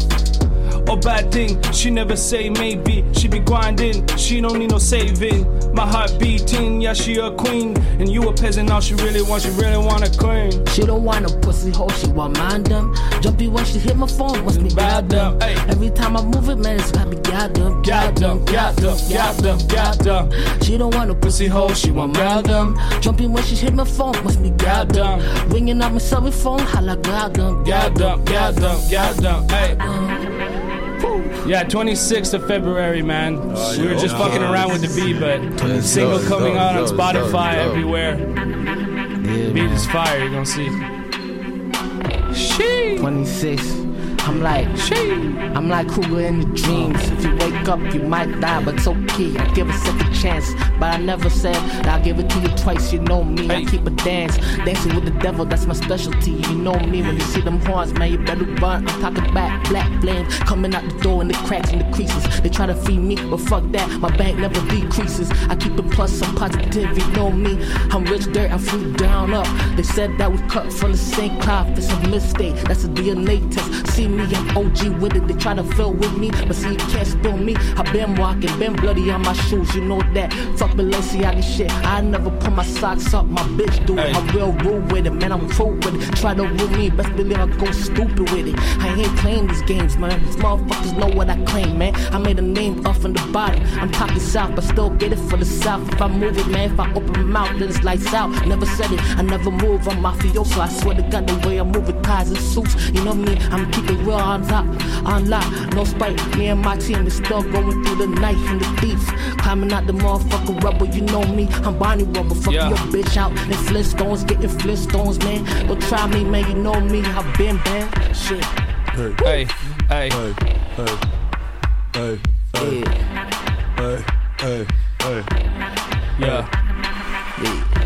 Or bad thing, she never say maybe. She be grinding, she don't need no saving. My heart beating, yeah, she a queen. And you a peasant, all she really wants, she really want a queen. She don't want a pussy hole, she want mind them. Jumpy when she hit my phone, must be goddamn. Every time I move it, man, it's gotta be goddamn. Goddamn, goddamn, goddamn, goddamn. She don't want a pussy hole, she want goddamn. Jumpy when she hit my phone, must be goddamn. Ringing out my cell phone, holla goddamn. Goddamn, goddamn, goddamn, hey. Uh-huh. Yeah, 26th of February, man. we were just yeah. fucking around with the beat, but single dope, coming dope, out on Spotify dope, dope. everywhere. beat is fire, you're gonna see. She 26. I'm like, I'm like Krueger in the dreams. If you wake up, you might die, but it's okay. I give a second chance, but I never said I'll give it to you twice. You know me, I keep a dance, dancing with the devil. That's my specialty. You know me when you see them horns, man. You better run. I'm talking back, black flames coming out the door in the cracks and the creases. They try to feed me, but fuck that. My bank never decreases. I keep it plus some positive. You know me, I'm rich dirt. I'm flew down up. They said that we cut from the same cloth. It's a mistake. That's a DNA test. See me, I'm OG with it. They try to fill with me, but see you can't spill me. I been walking, been bloody on my shoes. You know that. Fuck Balenciaga shit. I never put my socks up. My bitch do it. I'm real rude with it, man. I'm cool with it. Try to rule me, best believe I go stupid with it. I ain't playing these games, man. These motherfuckers know what I claim, man. I made a name off in the bottom. I'm talking south, but still get it for the south. If I move it, man, if I open my mouth, then it's lights out. Never said it, I never move. I'm mafioso. I swear to God, the way I move it, ties and suits. You know me, I'm keeping real on top, on lock. No spite. Me and my team is still going through the night and the thief. Climbing out the motherfucking rubber, you know me. I'm Bonnie Rubber. Fuck Yeah. your bitch out in Flintstones, getting Flintstones, man. Don't try me, man. You know me. I've been bad. Shit. Hey, hey, hey, hey, hey, hey, hey, hey, hey, hey. Yeah.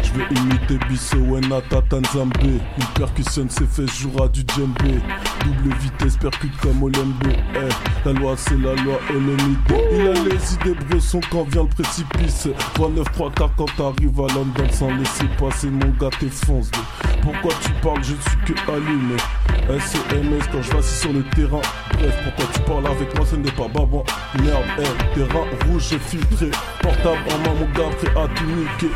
Je vais imiter Bisso Wenata Tanzambé Une percussionne ses fesses jouera du djembé Double vitesse percute comme Olembe. Eh, La loi c'est la loi Olomide Il a les idées bressons quand vient le précipice. 29 3 quarts quand t'arrives à London sans laisser passer mon gars t'es fonce Pourquoi tu parles? Je ne suis que allumé. SCMS quand je vacille sur le terrain. Bref pourquoi tu parles avec moi? Ce n'est pas babon Merde. Eh, terrain rouge filtré. Portable en main mon gars prêt à tout niquer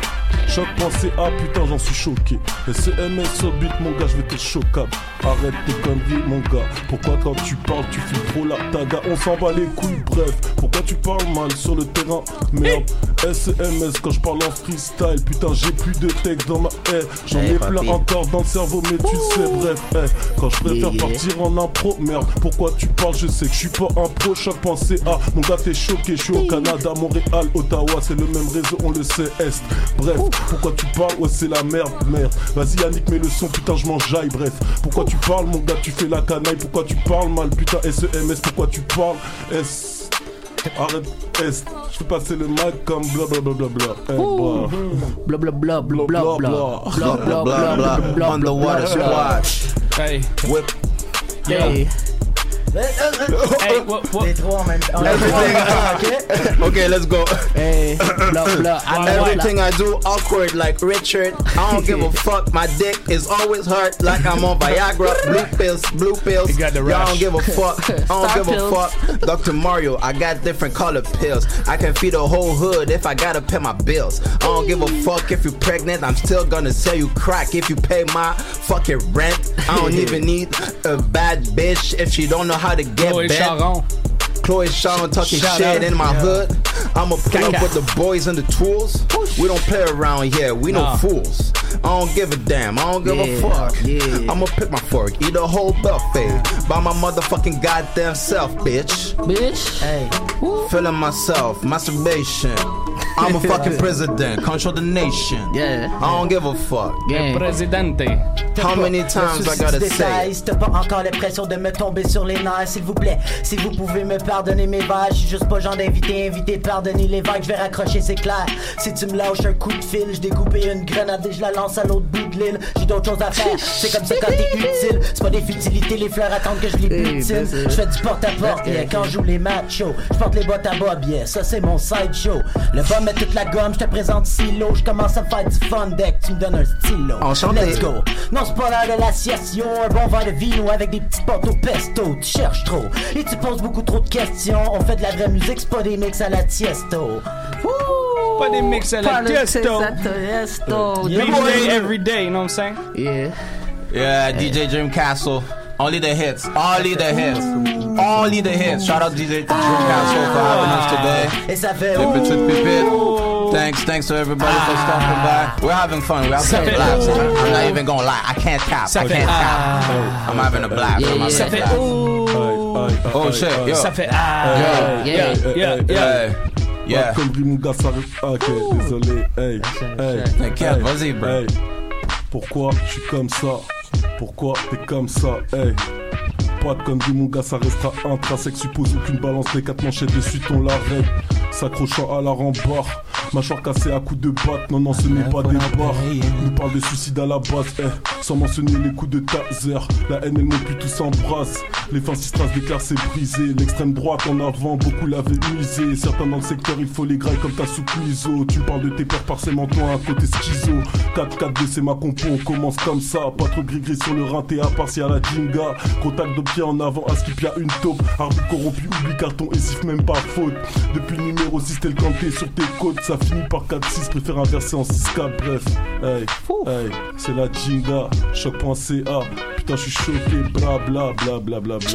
Choc pensée ah putain j'en suis choqué. SCMS sur beat mon gars je vais te choquer. Arrête tes conneries mon gars. Pourquoi quand tu parles tu fais trop la taga? On s'en bat les couilles bref. Pourquoi tu parles mal sur le terrain? Merde. SCMS quand je parle en freestyle Putain j'ai plus de texte dans ma haie. J'en ai plein encore dans le cerveau mais tu sais bref eh, Quand je préfère partir en impro Merde. Pourquoi tu parles? Je sais que je suis pas un pro Choc pensée ah mon gars t'es choqué. Je suis au Canada Montréal Ottawa c'est le même réseau on le sait Est. Bref pourquoi tu parles? Ouais, c'est la merde, merde. Vas-y, Yannick, mets le son, putain, je m'en jaille bref. Pourquoi tu parles, mon gars, tu fais la canaille. Pourquoi tu parles mal, putain, SEMS, pourquoi tu parles? S. Arrête, S. Je fais passer le mic comme blablabla. Blablabla. Blablabla. Blablabla. On the water squad. Hey. Whip. Yeah. Hey, what, what? Les trois en même temps. Everything. okay, let's go. Hey, blah blah. I know Everything I do awkward like Richard. I don't give a fuck. My dick is always hurt like I'm on Viagra. Blue pills, blue pills. He got the Y'all don't give a fuck. I don't give pills. a fuck. Dr. Mario, I got different color pills. I can feed a whole hood if I gotta pay my bills. I don't give a fuck if you're pregnant. I'm still gonna sell you crack if you pay my fucking rent. I don't even need a bad bitch if she don't know how to get Chloe bent. Charon. Chloe Sharon talking Shout shit out. in my Yeah. hood. I'ma pull up with the boys and the tools. We don't play around here. We no fools. I don't give a damn. I don't give a Yeah, fuck. yeah. I'ma pick my fork, eat a whole buffet by my motherfucking goddamn self, bitch. Bitch. Hey. Feeling myself, masturbation. I'm a fucking president. Control the nation. Yeah. I don't give a fuck. Yeah. Presidente. How many times I gotta say? T'as pas encore l'impression de me tomber sur les nerfs, s'il vous plaît. Si vous pouvez me pardonner mes vers, je suis juste pas genre d'invité, invité, pardonner les vagues, je vais raccrocher, c'est clair. Si tu me lâches un coup de fil, je découpe une grenade et je la lance à l'autre bout de l'île. J'ai d'autres choses à faire, c'est comme ça quand t'es utile. C'est pas des futilités, les fleurs attendent que je les Hey, butine. it. Je fais du porte-à-porte, yeah, quand je joue les machos. Je porte les bottes à bob, yeah, ça c'est mon side show. Le bum met toute la gomme, je te présente silo. Je commence à faire du fun deck, tu me donnes un stylo. Enchanté. Let's go. Non, c'est pas l'heure de la sieste, yo. Un bon verre de vino avec des petites potes au pesto. Tu cherches trop et tu poses beaucoup trop de questions. On fait de la vraie musique, c'est pas des mix à la Tiësto. Pas des mix à la Politics Tiësto. at the Every day, every day, you know what I'm saying? Yeah. Yeah, DJ Dream Castle. Only the hits. Only the hits. Only the hits. Shout out DJ Dream Castle for having us today. Et ça fait Pip it, pip it. Thanks, thanks to everybody for stopping by. We're having fun. We're having a blast. I'm not even gonna lie. I can't cap. I can't cap. I'm having a blast. I'm having Ça a blast. Oh shit, yo. Ça fait ah. Yeah, Yeah, yeah, yeah. Comme mon gars, ça ok, désolé. Hey, hey. T'inquiète, hey, vas-y, bro. hey. Pourquoi je suis comme ça? Pourquoi t'es comme ça? Hey. De conneries, mon gars, ça restera intrinsèque. Suppose aucune balance, les quatre manchettes dessus, on l'arrête. S'accrochant à la rembarre. Mâchoire cassée à coups de batte. Non, non, ce n'est pas des barres. Nous parle de suicide à la base, eh. Sans mentionner les coups de taser. La haine et le mot puis tout s'embrasse. Les fins strass déclarent c'est brisé. L'extrême droite en avant, beaucoup l'avaient misé. Certains dans le secteur, il faut les grailles comme ta soupe miso. Tu parles de tes pères par toi un côté schizo. 4-4-2, c'est ma compo, on commence comme ça. Pas trop gris-gris sur le rein, t'es à part si à la jinga. Contact de pied en avant, à skip y'a une taupe. Arbitre corrompu, oublie carton et siffle même pas faute. Depuis le numéro 6, t'es le canté sur tes côtes. Ça finit par 4-6, préfère inverser en 6-4. Bref, hey, hey, c'est la jinga. Choc.ca. Putain, je suis choqué, bla bla bla bla bla bla.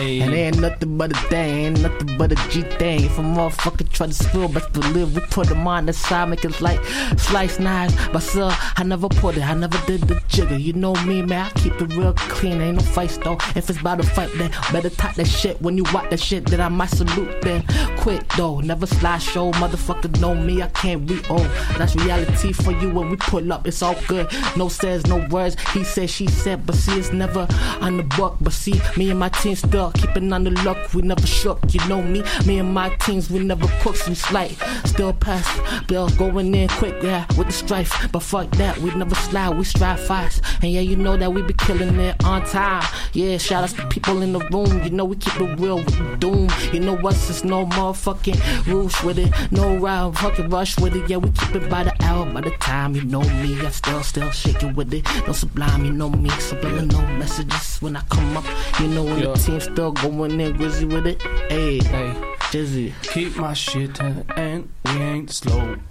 Hey. And ain't nothing but a thing, ain't nothing but a G thing. If a motherfucker try to spill, best believe we put them on the side, make it like slice knives. But sir, I never put it, I never did the jigger. You know me, man, I keep it real clean, ain't no fights though. If it's about to fight, then better talk that shit. When you watch that shit, then I might salute then. Quick though, never slide show, motherfucker know me, I can't re oh. That's reality for you when we pull up, it's all good. No says, no words, he said, she said, but see, it's never on the buck. But see, me and my team still keeping on the luck, we never shook. You know me, me and my teams, we never cooked some slight. Still pass, bill going in quick, yeah, with the strife. But fuck that, we never slide, we strive fast. And yeah, you know that we be killing it on time. Yeah, shout out to people in the room, you know we keep it real with doom. You know what's there's no motherfucking rules with it, no round fucking rush with it. Yeah, we keep it by the hour, by the time. You know me, I still, still shaking with it. No sublime, you know me, subliminal so no messages when I come up. You know when Yeah. the team still going in grizzly with it. Hey, Hey. Jizzy. Keep my shit to the end. We ain't slowing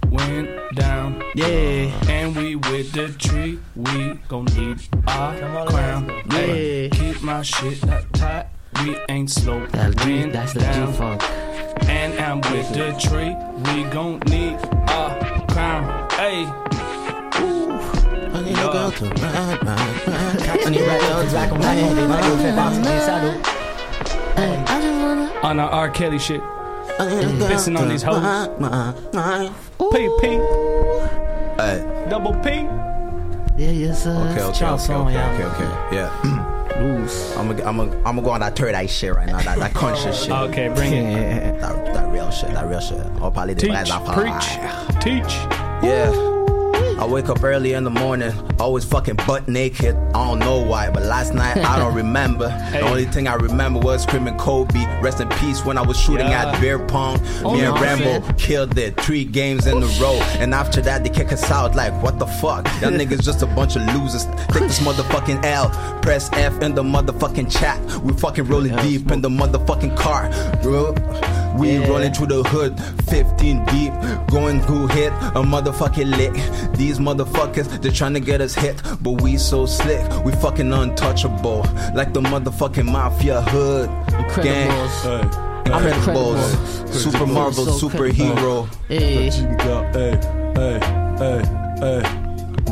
down. Yeah. And we with the tree. We gon' need our crown. Hey, keep my shit that tight. We ain't slowing That's G, that's the down. G-Funk. And I'm with the tree. We gon' need our crown. Hey. On our R. Kelly shit. Mm-hmm. Pissing on these hoes. P P. Hey. Double P. Yeah, yes, sir. Okay, okay, okay, okay, okay, okay, yeah. Loose. I'm gonna, I'm gonna, I'm gonna go on that third eye shit right now, that, that conscious shit. Okay, bring it. That, that real shit, that real shit. On va parler des Teach, vraies affaires. preach, teach. Yeah. I wake up early in the morning, always fucking butt naked. I don't know why, but last night I don't remember. The only thing I remember was screaming Kobe, rest in peace when I was shooting Yeah. at beer pong. Oh, Me and Rambo man. killed it three games in a row. And after that, they kick us out like, what the fuck? Y'all niggas just a bunch of losers. Take this motherfucking L, press F in the motherfucking chat. We fucking rolling deep in the motherfucking car. Bro. We rolling through the hood, 15 deep, going who hit a motherfucking lick. These motherfuckers, they're trying to get us hit, but we so slick, we fucking untouchable, like the motherfucking mafia hood gang. Incredibles. Incredibles, Incredibles. Super Marvel, So superhero. Hey. Ginga, hey, hey, hey, hey.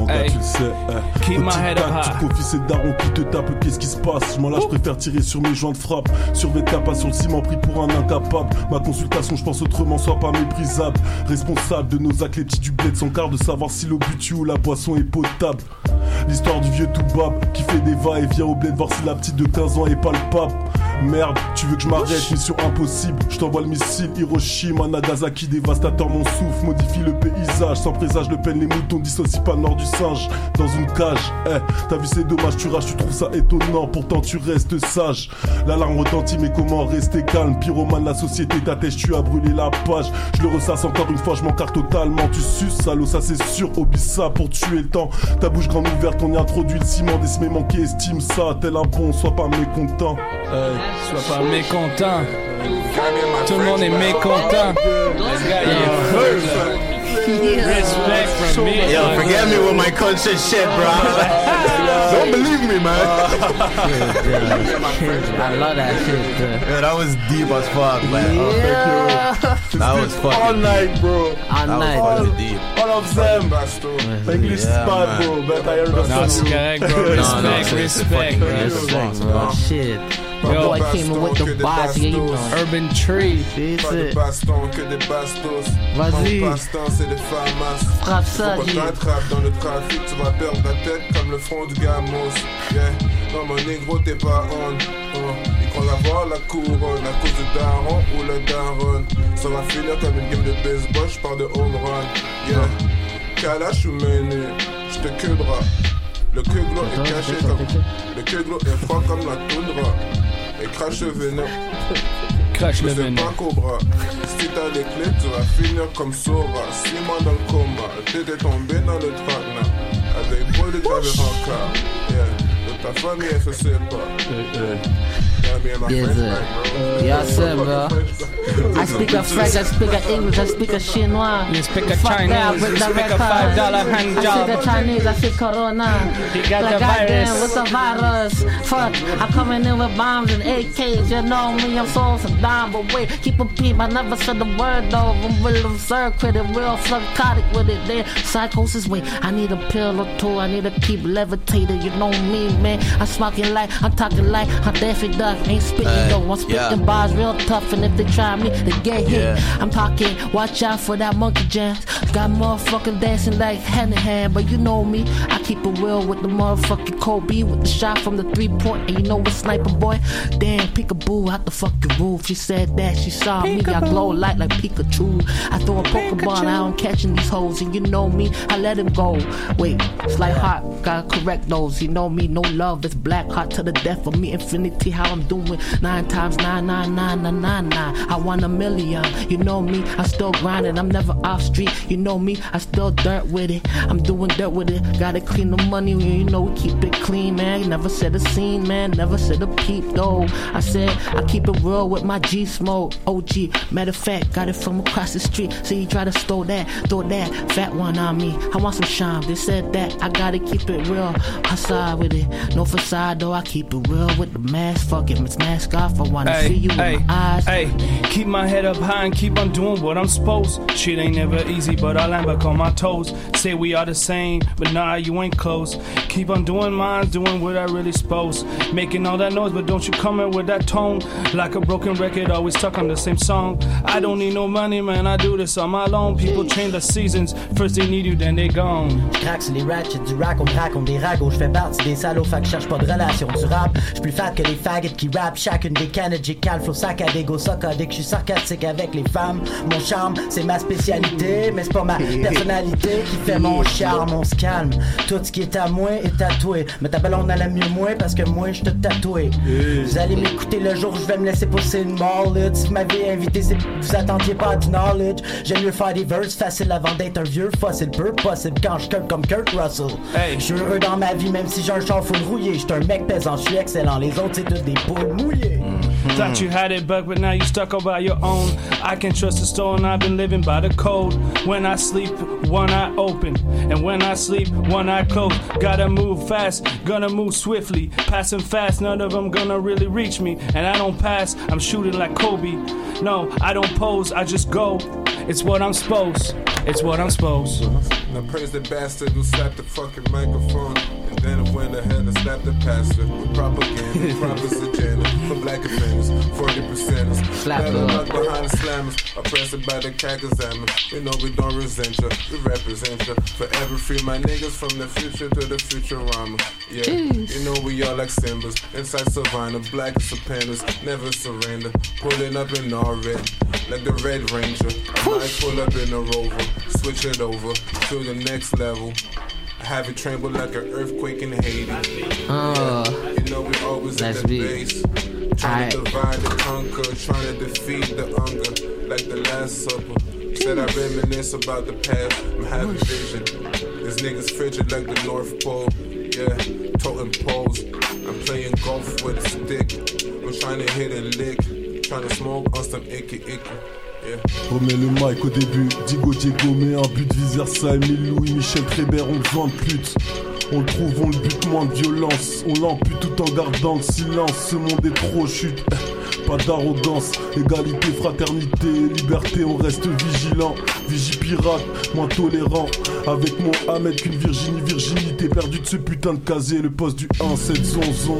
Mon gars, Hey. tu le sais. Au tic-tac. Tu confies ces darons qui te tapent, qu'est-ce qui se passe? Moi là, je préfère tirer sur mes joints de frappe. Sur mes pas sur le ciment, pris pour un incapable. Ma consultation, je pense autrement, soit pas méprisable. Responsable de nos actes, les petits du bled, sans quart de savoir si l'eau butue ou la boisson est potable. L'histoire du vieux tout bab qui fait des va-et-vient au bled, voir si la petite de 15 ans est palpable. Merde, tu veux que je m'arrête, mission impossible. Je t'envoie le missile, Hiroshima, Nagasaki, dévastateur, mon souffle, modifie le paysage. Sans présage, le peine, les moutons, dissocie pas le nord du singe. Dans une cage, eh, t'as vu, c'est dommage, tu rages, tu trouves ça étonnant, pourtant tu restes sage. L'alarme retentit, mais comment rester calme? Pyromane, la société t'attèche, tu as brûlé la page. Je le ressasse encore une fois, je m'encarre totalement. Tu suces, salaud, ça c'est sûr, obisse ça pour tuer le temps. Ta bouche grande ouverte, on y introduit le ciment, des semés manqués, estime ça, tel un bon, sois pas mécontent. Sois pas mécontent. Tout le monde est mécontent. Le gars, il est ah. feu. Respect from me. Yo, forget me with my conscious shit, bro. Don't believe me, man. Oh, I love that shit. bro. Yeah, that was deep as fuck, man. Yeah. That was fucking All night, bro. All That was night. fucking deep. All of them. English Yeah, spot, man. bro. But I understand. Non, c'est correct, bro. No, no, Respect, c'est- c'est respect, fucking bro. respect, Oh, bro. shit. My Yo. boy came in with the bars, yeah, you know. Urban Tree. C'est Pas de it. baston, que des bastos. Vas-y. Passe-temps, c'est des famas. Frappe ça, G. t'attraper dans le trafic, tu vas perdre ta tête comme le front du gamos. Yeah. Non, mon négro, t'es pas on. Oh. Ils croient avoir la couronne à cause du daron ou le daron. Ça va finir comme une game de baseball, j'pars de home run. Yeah. Kalash ou mené, j'te quebra. Le queglo est caché comme. Le queglo est froid comme la toundra. Et crache le venin. Crache le venin. pas Cobra. Si t'as les clés, tu vas finir comme Sora. Six mois dans le coma. T'étais tombé dans le traquenard. Avec de t'avais en car. Yeah. De ta famille, elle se sépare. Yeah, me and my Yes, sir. Yeah, sir, bro. I speak a French, I speak a English, I speak a Chinois. You speak a Chinese, you speak a five dollar hand job. I speak a Chinese, I speak Corona. He got like, the goddamn, virus. what's the virus? Fuck, I'm coming in with bombs and AKs. You know me, I'm so Saddam, but wait, keep a peep. I never said the word though. I'm real absurd, credit real psychotic with it. There, psychosis. Wait, I need a pill or two. I need to keep levitated. You know me, man. I'm smoking like, I'm talking like, I'm Daffy Duck. Ain't spitting Hey, though. I'm spitting yeah. bars real tough, and if they try me, they get hit. Yeah. I'm talking, watch out for that monkey jams. Got motherfucking dancing like hand in hand, but you know me, I keep it real with the motherfucking Kobe with the shot from the three point, and you know what, sniper boy? Damn, peekaboo out the fucking roof. She said that she saw me, I glow light like Pikachu. I throw a Pokeball, now I'm catching these hoes, and you know me, I let him go. Wait, it's like hot, gotta correct those. You know me, no love, it's black hot to the death of me, infinity. How I'm doing nine times nine, nine, nine, nine, nine, nine. I want a million. You know me, I'm still grinding. I'm never off street. You know me, I still dirt with it. I'm doing dirt with it. Gotta clean the money. You know we keep it clean, man. Never said a scene, man. Never said a peep though. I said I keep it real with my G smoke. OG. Matter of fact, got it from across the street. So you try to stole that, throw that fat one on me. I want some shine. They said that I gotta keep it real. I Hustle with it. No facade though. I keep it real with the mask. Fuck it, it's mask off. I wanna see you hey, with my eyes. hey, keep my head up high and keep on doing what I'm supposed. Shit ain't never easy, but I land back on my toes. Say we are the same, but nah, you ain't close. Keep on doing mine, doing what I really supposed. Making all that noise, but don't you come in with that tone. Like a broken record, always stuck on the same song. I don't need no money, man, I do this on my own. People change the seasons, first they need you, then they gone. Crack sur les ratchets du rack, on me raconte des ragots. J'fais partie des salauds, fait que cherche pas de relation durable. J'suis plus fat que les faggots qui rappent. Chacune des canettes, j'ai flow sac à dégo, socodique. J'suis sarcastique avec les femmes. Mon charme, c'est ma spécialité, mais c'est pas ma personnalité qui fait mon charme. On se calme. Tout ce qui est à moi est tatoué. Mais ta belle, on a la mieux moins parce que moi, j'te tatoué. Vous allez m'écouter le jour où je vais me laisser pousser une mullet. Si vous m'avez invité, c'est que vous attendiez pas à du knowledge. J'aime mieux faire des verses faciles avant d'être un vieux fossile. Peu possible quand je cut comme Kurt Russell. Je suis heureux dans ma vie, même si j'ai un char full rouillé. J'suis un mec pesant, je suis excellent. Les autres, c'est tous des poules. Mm-hmm. Thought you had it, but but now you stuck all by your own. I can trust the store, and I've been living by the code. When I sleep, one eye open, and when I sleep, one eye closed. Gotta move fast, gonna move swiftly. Passing fast, none of them gonna really reach me. And I don't pass, I'm shooting like Kobe. No, I don't pose, I just go. It's what I'm supposed. It's what I'm supposed. Mm-hmm. No I praise the bastard who slapped the fucking microphone. And then I went ahead and slapped the pastor. With propaganda, propaganda for black offenders, 40 percenters. Slap Better it luck behind the slammers. Oppressed by the Kakazama. You know we don't resent ya, we represent ya. Forever free my niggas from the future to the Futurama. Yeah, Jeez. you know we all like Simbas. Inside Savannah, black as Sopranos, never surrender. Pulling up in all red, like the Red Ranger. I might pull up in a rover, switch it over to the next level. I Have it tremble like an earthquake in Haiti. Yeah, you know we always at the be- base. Trying to divide and conquer, trying to defeat the hunger, like the Last Supper. Said I reminisce about the past, I'm having vision. This niggas frigid like the North Pole, yeah, toting poles. I'm playing golf with a stick. I'm trying to hit a lick, trying to smoke on some icky icky. Remets le mic au début, Digo Diego met un but viseur ça Emile Louis, Michel Trébert, on le vend de pute. On le trouve, on le bute, moins de violence. On l'ampute tout en gardant le silence. Ce monde est trop chute. Pas d'arrogance, égalité, fraternité, liberté, on reste vigilant. Vigie pirate, moins tolérant. Avec mon Ahmed qu'une Virginie, virginité perdue de ce putain de casier. Le poste du 1, 7 zonzon.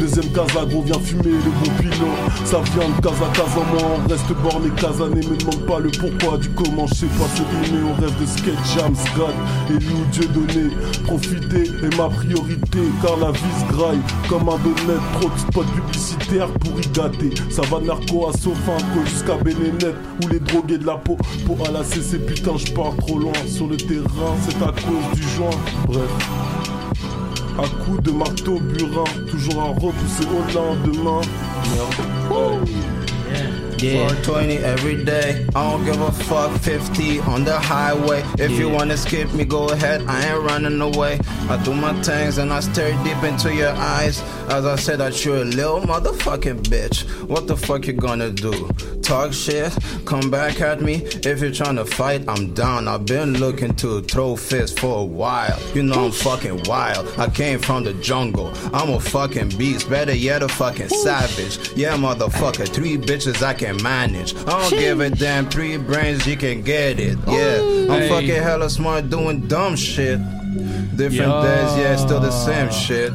Deuxième casa, gros, viens fumer le bon pilon. Ça vient de casa, casa, moi on reste borné, casané. Me demande pas le pourquoi du comment, je sais pas se aimer. On rêve de skate, jam, scrad, et nous, Dieu donné. Profiter est ma priorité, car la vie se graille comme un donnet. Trop de spots publicitaires pour y gâter. Ça va narco à Sofinco jusqu'à Bénénette, où les drogués de la peau. Pour à la CC, putain, je pars trop loin. Sur le terrain, c'est à cause du joint. Bref. À coup de marteau burin, toujours à repousser au lendemain. Merde. Yeah. 420 every day. I don't give a fuck. 50 on the highway. If you wanna skip me, go ahead. I ain't running away. I do my things and I stare deep into your eyes. As I said, that you're a little motherfucking bitch. What the fuck you gonna do? Talk shit? Come back at me? If you're trying to fight, I'm down. I've been looking to throw fists for a while. You know I'm fucking wild. I came from the jungle. I'm a fucking beast. Better yet, a fucking savage. Yeah, motherfucker. Three bitches I can manage. I don't give a damn. Three brains, you can get it. Yeah, I'm Hey. fucking hella smart doing dumb shit. Different Yo. days, yeah, still the same shit.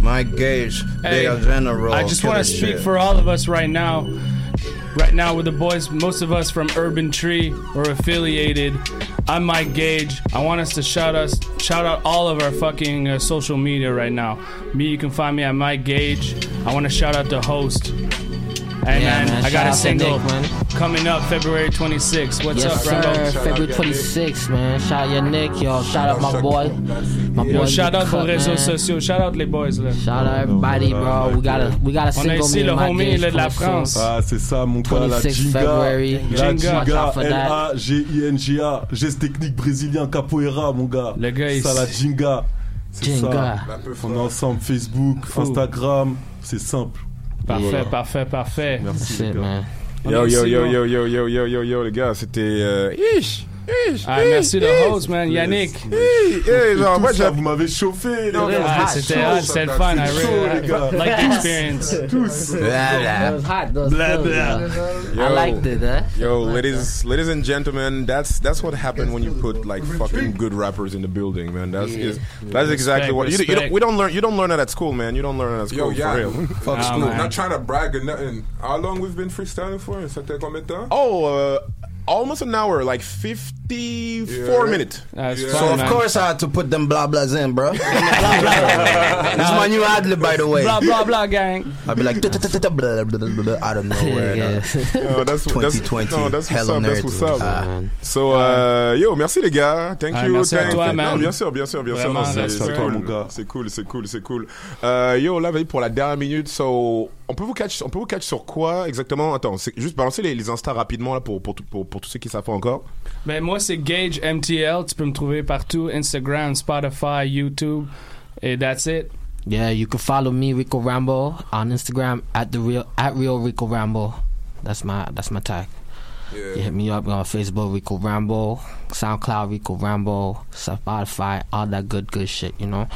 My gauge, Hey, they are general. I just want to speak shit. for all of us right now. Right now, with the boys, most of us from Urban Tree or affiliated. I'm Mike Gage. I want us to shout us, shout out all of our fucking uh, social media right now. Me, you can find me at Mike Gage. I want to shout out the host. Hey Yeah, man, man. I got Shout a single Nick, man. coming up February 26th. What's yes, up, sir. February 26th, man. Shout out your Nick, yo. Shout out my boy. My Yo, boy. shout out aux réseaux sociaux. Shout out les boys là. Shout out everybody, bro. We got a we got a On a single ici le homie de la. France. Ah, c'est ça, mon gars, la 26 Jinga. La Jinga. L-A-G-I-N-G-A. Geste technique brésilien, capoeira, mon gars. Le gars, il ça, la Jinga. C'est Jinga. ça. On est ensemble, Facebook, Instagram. C'est simple. Parfait, Voilà. parfait, parfait. Merci. Yo, yo, yo, yo, yo, yo, yo, yo, yo, les gars, c'était. Euh, Ah, ish, merci le ish. host, man. Yannick. Ish, ish, genre, moi, Tout ça, j'ai- vous m'avez chauffé, les Non. C'était hot, c'était le fun. I really les gars. I like the experience. Tous. That was hot. Blah, blah. I Yo. liked it, huh? Yo, ladies, ladies and gentlemen, that's that's what happened when you put like fucking good rappers in the building, man. That's Yeah. is, that's exactly what you, you don't, we don't learn. You don't learn that at school, man. You don't learn that at Yo, school yeah. for real. Fuck school. Not trying to brag or nothing. How long we've been freestyling for? C'était combien de temps? Oh, uh, almost an hour, like fifty-four Yeah. minutes. That's So of course I had to put them blah blahs in, bro. This is my new ad lib, by the way. Blah blah blah, gang. I'll be like blah blah blah blah blah out of nowhere. Yeah. No, that's 2020. That's, no, that's what's up. That's what's up. Ah. So, uh, yo, merci les gars. Thank Ah, you. merci à thank toi, you. man. Non, bien sûr, bien sûr, bien sûr. Vraiment, Non, c'est- à toi, cool. mon gars. C'est cool, c'est cool, c'est cool. Euh, yo, là, vas-y pour la dernière minute. So, on peut vous catch, on peut vous catch sur quoi exactement? Attends, c'est juste balancer les, les Insta rapidement là pour pour, tout- pour pour tous ceux qui savent pas encore. Ben moi c'est Gage MTL. Tu peux me trouver partout Instagram, Spotify, YouTube. Et that's it. Yeah, you can follow me, Rico Rambo, on Instagram at the real at real Rico Rambo. That's my that's my tag. You hit me up on Facebook, Rico Rambo, SoundCloud, Rico Rambo, Spotify, all that good good shit, you know.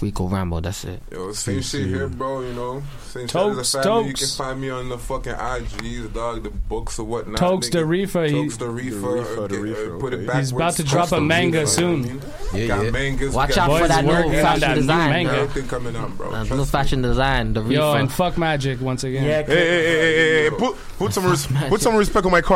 Rico Rambo. That's it. Yo, same shit here, bro. You know, same Tokes, shit as a family. You can find me on the fucking IGs, dog, the books or whatnot. Tokes the Reefer, he- Tokes the reefer. The Reefer, uh, the get- uh, Reefer, Put it back. He's about to drop a manga soon. Yeah, got yeah. mangas. Watch got out for that new working on fashion that new design. manga. Everything coming up, bro. That Trust new fashion design. The Yo, and fuck magic once again. Yeah, Hey, hey, hey, hey, hey, put, put some res- put some respect on my card.